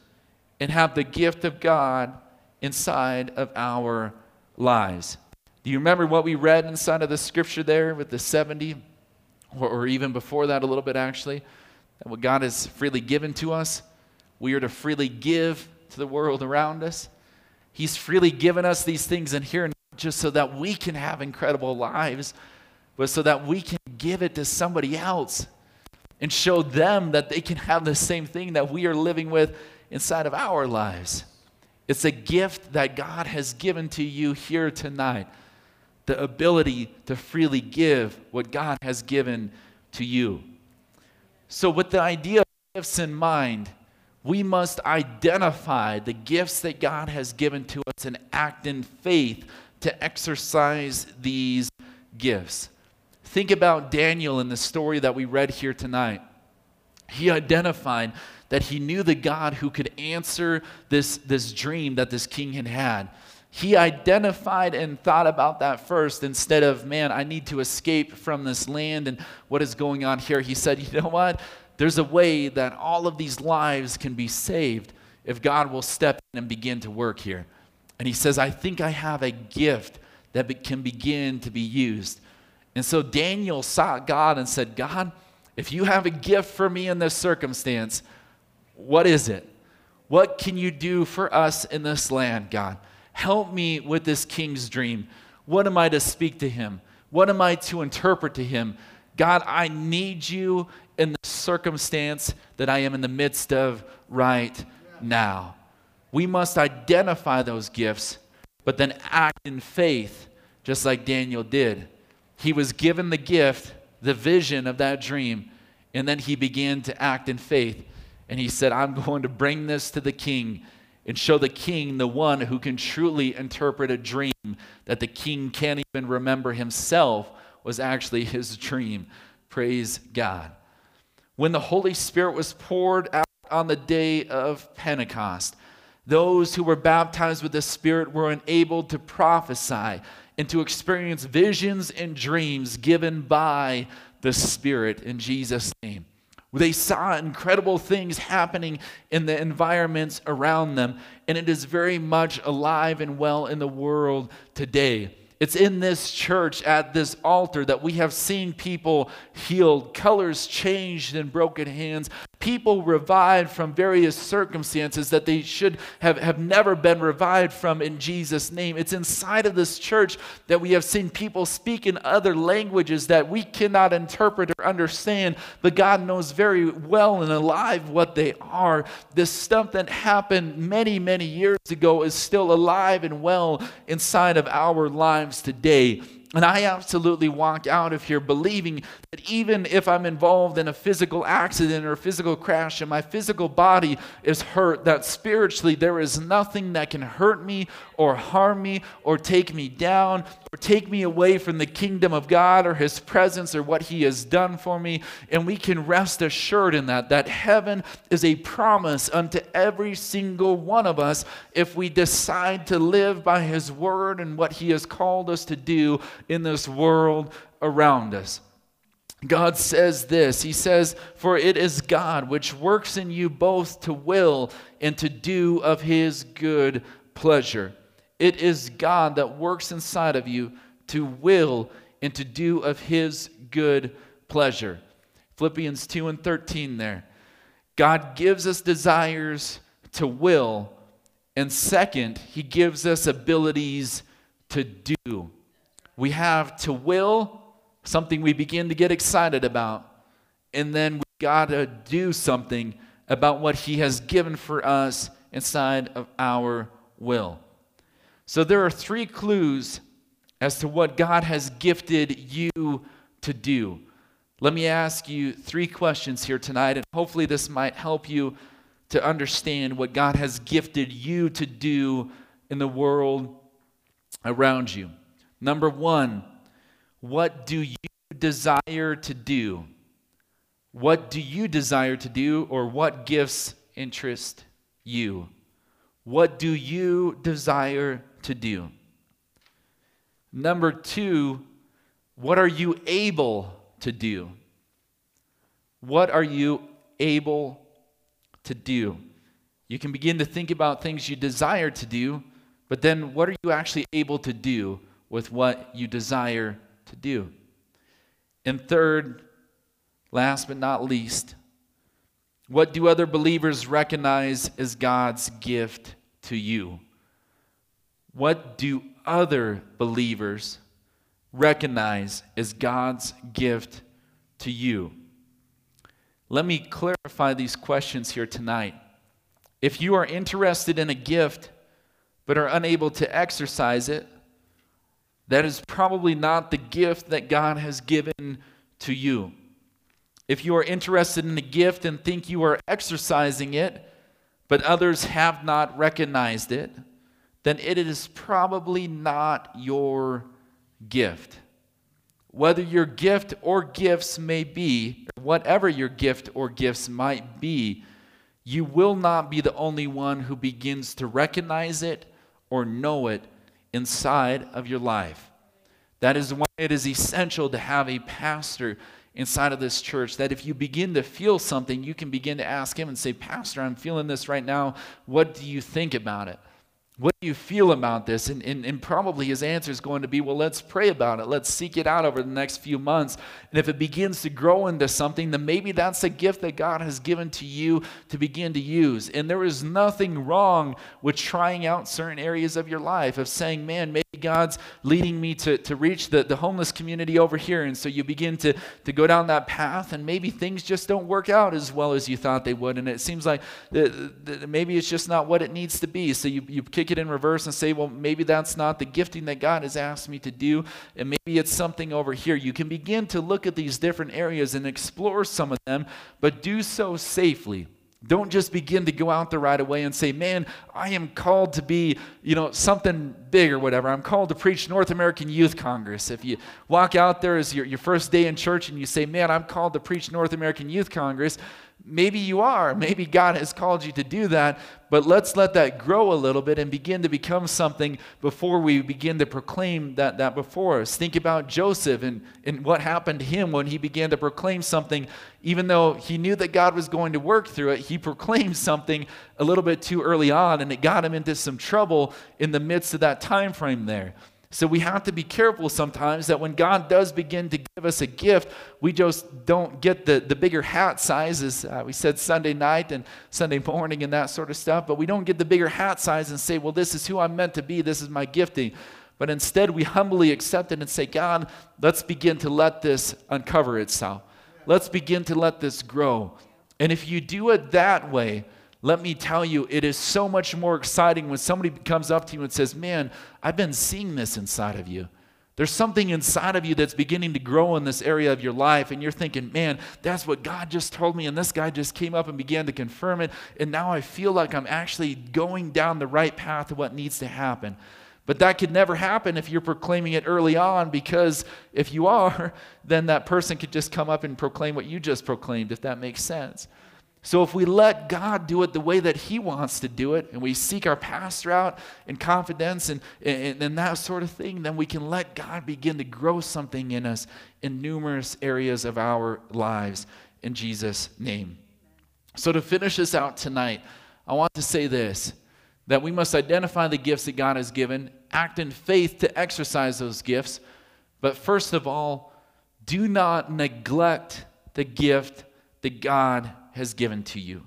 and have the gift of God inside of our lives. Do you remember what we read inside of the scripture there with the 70? Or, or even before that, a little bit actually? That what God has freely given to us, we are to freely give to the world around us. He's freely given us these things in here not just so that we can have incredible lives, but so that we can give it to somebody else and show them that they can have the same thing that we are living with inside of our lives. It's a gift that God has given to you here tonight the ability to freely give what God has given to you. So, with the idea of gifts in mind, we must identify the gifts that God has given to us and act in faith to exercise these gifts. Think about Daniel in the story that we read here tonight. He identified that he knew the God who could answer this, this dream that this king had had. He identified and thought about that first instead of, man, I need to escape from this land and what is going on here. He said, you know what? There's a way that all of these lives can be saved if God will step in and begin to work here. And he says, I think I have a gift that can begin to be used. And so Daniel sought God and said, God, if you have a gift for me in this circumstance, what is it? What can you do for us in this land, God? Help me with this king's dream. What am I to speak to him? What am I to interpret to him? God, I need you in the circumstance that I am in the midst of right now. We must identify those gifts, but then act in faith, just like Daniel did. He was given the gift, the vision of that dream, and then he began to act in faith. And he said, I'm going to bring this to the king and show the king the one who can truly interpret a dream that the king can't even remember himself was actually his dream. Praise God. When the Holy Spirit was poured out on the day of Pentecost, those who were baptized with the Spirit were enabled to prophesy and to experience visions and dreams given by the Spirit in Jesus' name. They saw incredible things happening in the environments around them, and it is very much alive and well in the world today. It's in this church at this altar that we have seen people healed, colors changed, and broken hands, people revived from various circumstances that they should have, have never been revived from in Jesus' name. It's inside of this church that we have seen people speak in other languages that we cannot interpret or understand, but God knows very well and alive what they are. This stuff that happened many, many years ago is still alive and well inside of our lives today. And I absolutely walk out of here believing that even if I'm involved in a physical accident or a physical crash and my physical body is hurt, that spiritually there is nothing that can hurt me or harm me or take me down or take me away from the kingdom of God or his presence or what he has done for me. And we can rest assured in that, that heaven is a promise unto every single one of us if we decide to live by his word and what he has called us to do in this world around us. God says this He says, For it is God which works in you both to will and to do of His good pleasure. It is God that works inside of you to will and to do of His good pleasure. Philippians 2 and 13 there. God gives us desires to will, and second, He gives us abilities to do. We have to will, something we begin to get excited about, and then we got to do something about what He has given for us inside of our will. So there are three clues as to what God has gifted you to do. Let me ask you three questions here tonight, and hopefully, this might help you to understand what God has gifted you to do in the world around you. Number one, what do you desire to do? What do you desire to do, or what gifts interest you? What do you desire to do? Number two, what are you able to do? What are you able to do? You can begin to think about things you desire to do, but then what are you actually able to do with what you desire to do? And third, last but not least, what do other believers recognize as God's gift to you? What do other believers recognize as God's gift to you? Let me clarify these questions here tonight. If you are interested in a gift but are unable to exercise it, that is probably not the gift that God has given to you. If you are interested in a gift and think you are exercising it, but others have not recognized it, then it is probably not your gift. Whether your gift or gifts may be, whatever your gift or gifts might be, you will not be the only one who begins to recognize it or know it inside of your life. That is why it is essential to have a pastor inside of this church that if you begin to feel something, you can begin to ask him and say, Pastor, I'm feeling this right now. What do you think about it? What do you feel about this? And, and, and probably his answer is going to be, well, let's pray about it. Let's seek it out over the next few months. And if it begins to grow into something, then maybe that's a gift that God has given to you to begin to use. And there is nothing wrong with trying out certain areas of your life, of saying, man, maybe God's leading me to, to reach the, the homeless community over here. And so you begin to, to go down that path, and maybe things just don't work out as well as you thought they would. And it seems like the, the, maybe it's just not what it needs to be. So you, you kick it in reverse and say, well, maybe that's not the gifting that God has asked me to do, and maybe it's something over here. You can begin to look at these different areas and explore some of them, but do so safely. Don't just begin to go out there right away and say, man, I am called to be, you know, something big or whatever. I'm called to preach North American Youth Congress. If you walk out there as your, your first day in church and you say, man, I'm called to preach North American Youth Congress, Maybe you are. Maybe God has called you to do that, but let's let that grow a little bit and begin to become something before we begin to proclaim that, that before us. Think about Joseph and, and what happened to him when he began to proclaim something. Even though he knew that God was going to work through it, he proclaimed something a little bit too early on, and it got him into some trouble in the midst of that time frame there. So we have to be careful sometimes that when God does begin to give us a gift, we just don't get the, the bigger hat sizes. Uh, we said Sunday night and Sunday morning and that sort of stuff, but we don't get the bigger hat size and say, well, this is who I'm meant to be, this is my gifting. But instead, we humbly accept it and say, God, let's begin to let this uncover itself. Let's begin to let this grow. And if you do it that way, let me tell you, it is so much more exciting when somebody comes up to you and says, Man, I've been seeing this inside of you. There's something inside of you that's beginning to grow in this area of your life, and you're thinking, man, that's what God just told me, and this guy just came up and began to confirm it, and now I feel like I'm actually going down the right path of what needs to happen. But that could never happen if you're proclaiming it early on, because if you are, then that person could just come up and proclaim what you just proclaimed, if that makes sense. So if we let God do it the way that He wants to do it, and we seek our pastor out in confidence and, and, and, that sort of thing, then we can let God begin to grow something in us in numerous areas of our lives in Jesus' name. So to finish this out tonight, I want to say this that we must identify the gifts that God has given, act in faith to exercise those gifts, but first of all, do not neglect the gift that God has given to you.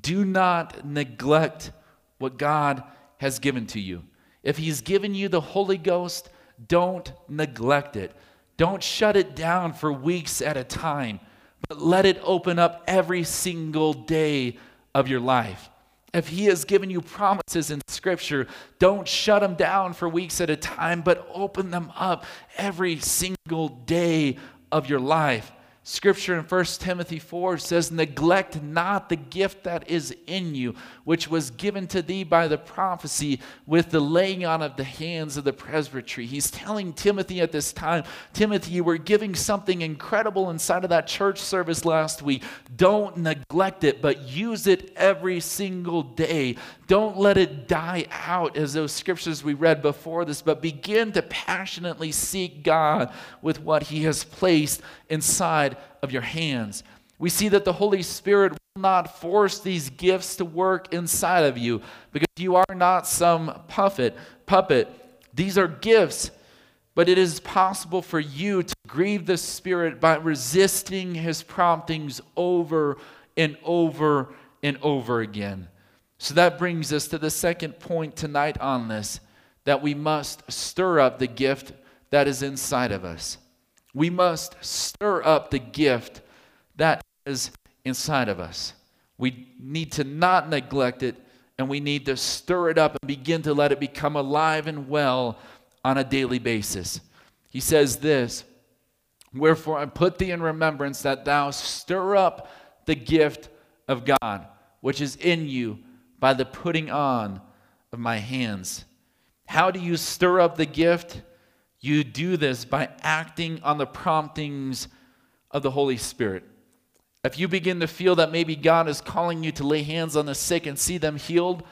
Do not neglect what God has given to you. If He's given you the Holy Ghost, don't neglect it. Don't shut it down for weeks at a time, but let it open up every single day of your life. If He has given you promises in Scripture, don't shut them down for weeks at a time, but open them up every single day of your life. Scripture in 1 Timothy 4 says, Neglect not the gift that is in you, which was given to thee by the prophecy with the laying on of the hands of the presbytery. He's telling Timothy at this time, Timothy, you were giving something incredible inside of that church service last week. Don't neglect it, but use it every single day. Don't let it die out as those scriptures we read before this, but begin to passionately seek God with what He has placed inside of your hands. We see that the Holy Spirit will not force these gifts to work inside of you because you are not some puppet. Puppet. These are gifts, but it is possible for you to grieve the Spirit by resisting His promptings over and over and over again. So that brings us to the second point tonight on this that we must stir up the gift that is inside of us. We must stir up the gift that is inside of us. We need to not neglect it and we need to stir it up and begin to let it become alive and well on a daily basis. He says this Wherefore I put thee in remembrance that thou stir up the gift of God, which is in you by the putting on of my hands. How do you stir up the gift? You do this by acting on the promptings of the Holy Spirit. If you begin to feel that maybe God is calling you to lay hands on the sick and see them healed,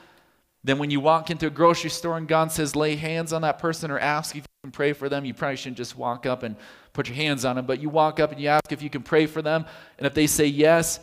then when you walk into a grocery store and God says, lay hands on that person or ask if you can pray for them, you probably shouldn't just walk up and put your hands on them, but you walk up and you ask if you can pray for them. And if they say yes,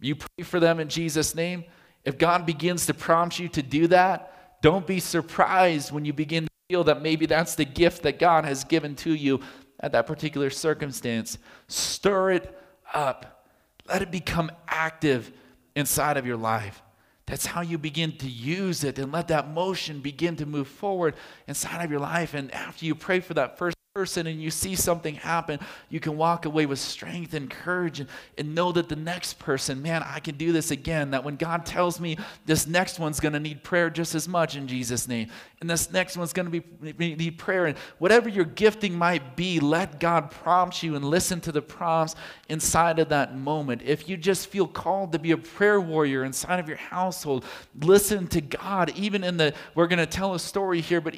you pray for them in Jesus' name. If God begins to prompt you to do that, don't be surprised when you begin to feel that maybe that's the gift that God has given to you at that particular circumstance. Stir it up, let it become active inside of your life. That's how you begin to use it and let that motion begin to move forward inside of your life. And after you pray for that first person and you see something happen, you can walk away with strength and courage and, and know that the next person, man, I can do this again. That when God tells me this next one's going to need prayer just as much in Jesus' name, and this next one's going to be need prayer, and whatever your gifting might be, let God prompt you and listen to the prompts inside of that moment. If you just feel called to be a prayer warrior inside of your household, listen to God. Even in the, we're going to tell a story here, but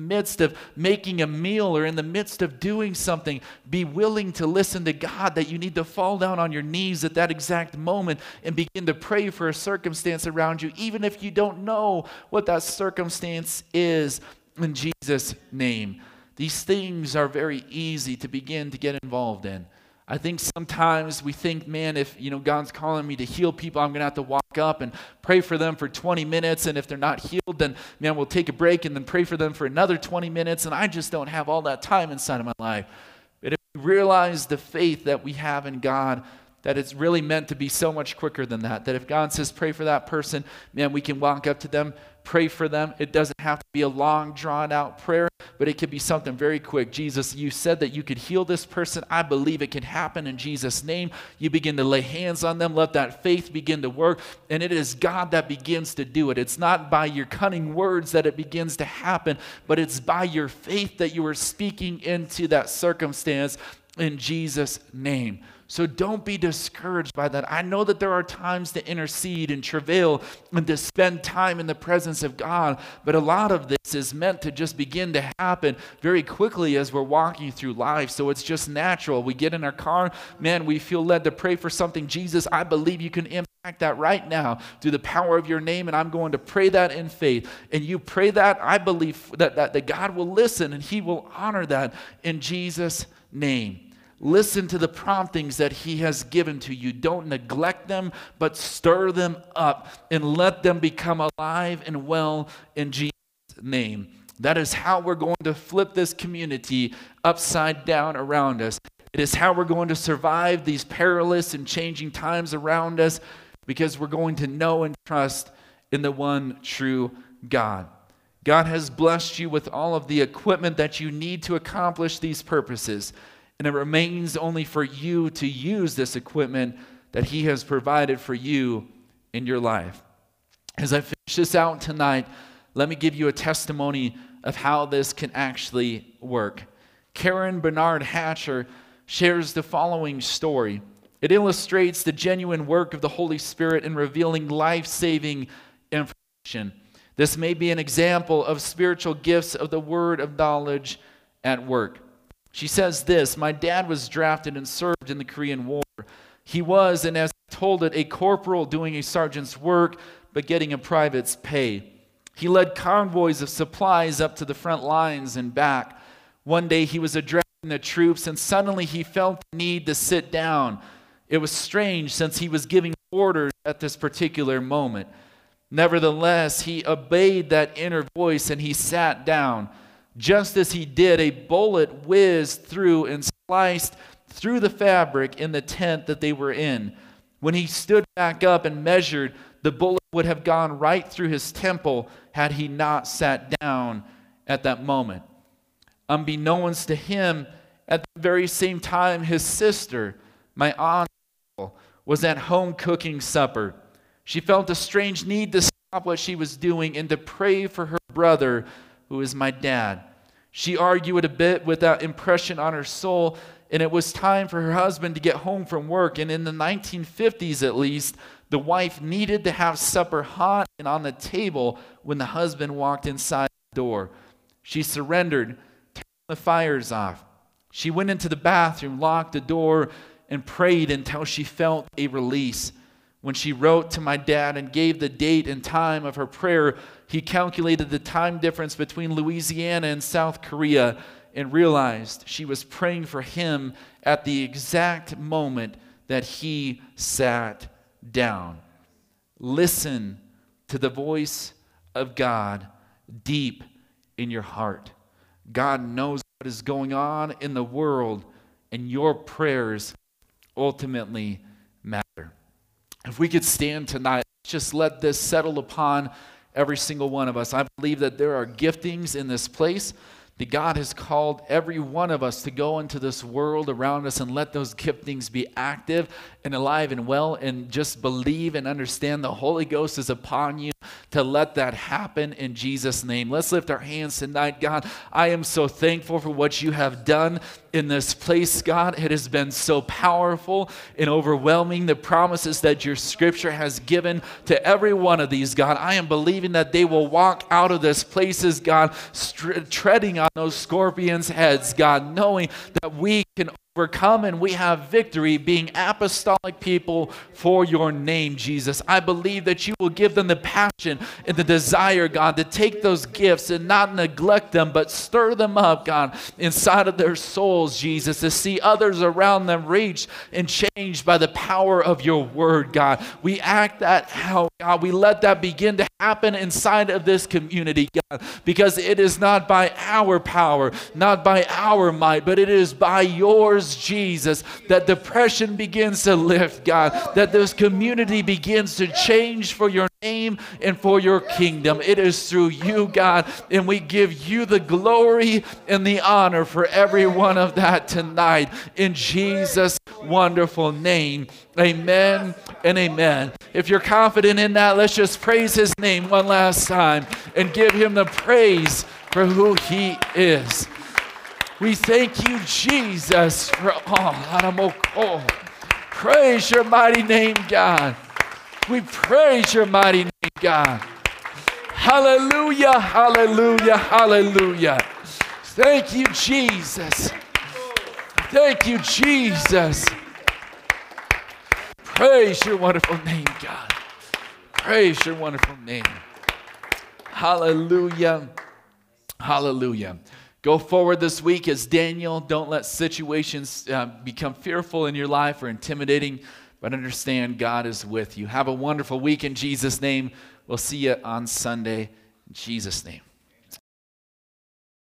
midst of making a meal or in the midst of doing something, be willing to listen to God that you need to fall down on your knees at that exact moment and begin to pray for a circumstance around you, even if you don't know what that circumstance is in Jesus' name. These things are very easy to begin to get involved in. I think sometimes we think, man, if you know God's calling me to heal people, I'm to have to walk up and pray for them for 20 minutes, and if they're not healed, then man, we'll take a break and then pray for them for another 20 minutes, and I just don't have all that time inside of my life. But if we realize the faith that we have in God, that it's really meant to be so much quicker than that. That if God says pray for that person, man, we can walk up to them, pray for them. It doesn't have to be a long, drawn out prayer, but it could be something very quick. Jesus, you said that you could heal this person. I believe it can happen in Jesus' name. You begin to lay hands on them, let that faith begin to work, and it is God that begins to do it. It's not by your cunning words that it begins to happen, but it's by your faith that you are speaking into that circumstance in Jesus' name. So don't be discouraged by that. I know that there are times to intercede and travail and to spend time in the presence of God, but a lot of this is meant to just begin to happen very quickly as we're walking through life. So it's just natural. We get in our car, man, we feel led to pray for something. Jesus, I believe you can impact that right now through the power of your name, and I'm going to pray that in faith. And you pray that, I believe that, that, that God will listen and He will honor that in Jesus' name. Listen to the promptings that He has given to you. Don't neglect them, but stir them up and let them become alive and well in Jesus' name. That is how we're going to flip this community upside down around us. It is how we're going to survive these perilous and changing times around us because we're going to know and trust in the one true God. God has blessed you with all of the equipment that you need to accomplish these purposes. And it remains only for you to use this equipment that He has provided for you in your life. As I finish this out tonight, let me give you a testimony of how this can actually work. Karen Bernard Hatcher shares the following story. It illustrates the genuine work of the Holy Spirit in revealing life saving information. This may be an example of spiritual gifts of the word of knowledge at work. She says this My dad was drafted and served in the Korean War. He was, and as I told it, a corporal doing a sergeant's work, but getting a private's pay. He led convoys of supplies up to the front lines and back. One day he was addressing the troops, and suddenly he felt the need to sit down. It was strange since he was giving orders at this particular moment. Nevertheless, he obeyed that inner voice and he sat down. Just as he did, a bullet whizzed through and sliced through the fabric in the tent that they were in. When he stood back up and measured, the bullet would have gone right through his temple had he not sat down at that moment. Unbeknownst to him, at the very same time, his sister, my aunt, was at home cooking supper. She felt a strange need to stop what she was doing and to pray for her brother, who is my dad. She argued a bit with that impression on her soul, and it was time for her husband to get home from work. And in the 1950s, at least, the wife needed to have supper hot and on the table when the husband walked inside the door. She surrendered, turned the fires off. She went into the bathroom, locked the door, and prayed until she felt a release. When she wrote to my dad and gave the date and time of her prayer, he calculated the time difference between Louisiana and South Korea and realized she was praying for him at the exact moment that he sat down. Listen to the voice of God deep in your heart. God knows what is going on in the world, and your prayers ultimately. If we could stand tonight, just let this settle upon every single one of us. I believe that there are giftings in this place that God has called every one of us to go into this world around us and let those giftings be active and alive and well and just believe and understand the Holy Ghost is upon you to let that happen in Jesus' name. Let's lift our hands tonight, God. I am so thankful for what you have done in this place, God. It has been so powerful and overwhelming. The promises that your scripture has given to every one of these, God. I am believing that they will walk out of this places, God, treading on those scorpions' heads, God, knowing that we can overcome and we have victory being apostolic people for your name, Jesus. I believe that you will give them the passion and the desire, God, to take those gifts and not neglect them, but stir them up, God, inside of their Jesus, to see others around them reached and changed by the power of your word, God. We act that out, God. We let that begin to happen inside of this community, God, because it is not by our power, not by our might, but it is by yours Jesus, that depression begins to lift, God, that this community begins to change for your name and for your kingdom. It is through you, God, and we give you the glory and the honor for every one of that tonight. In Jesus' wonderful name, amen and amen. If you're confident in that, let's just praise his name one last time and give him the praise for who he is. We thank you, Jesus, for oh, praise your mighty name, God. We praise your mighty name, God. Hallelujah, hallelujah, hallelujah. Thank you, Jesus. Thank you, Jesus. Praise your wonderful name, God. Praise your wonderful name. Hallelujah. Hallelujah. Go forward this week as Daniel. Don't let situations uh, become fearful in your life or intimidating, but understand God is with you. Have a wonderful week in Jesus' name. We'll see you on Sunday in Jesus' name.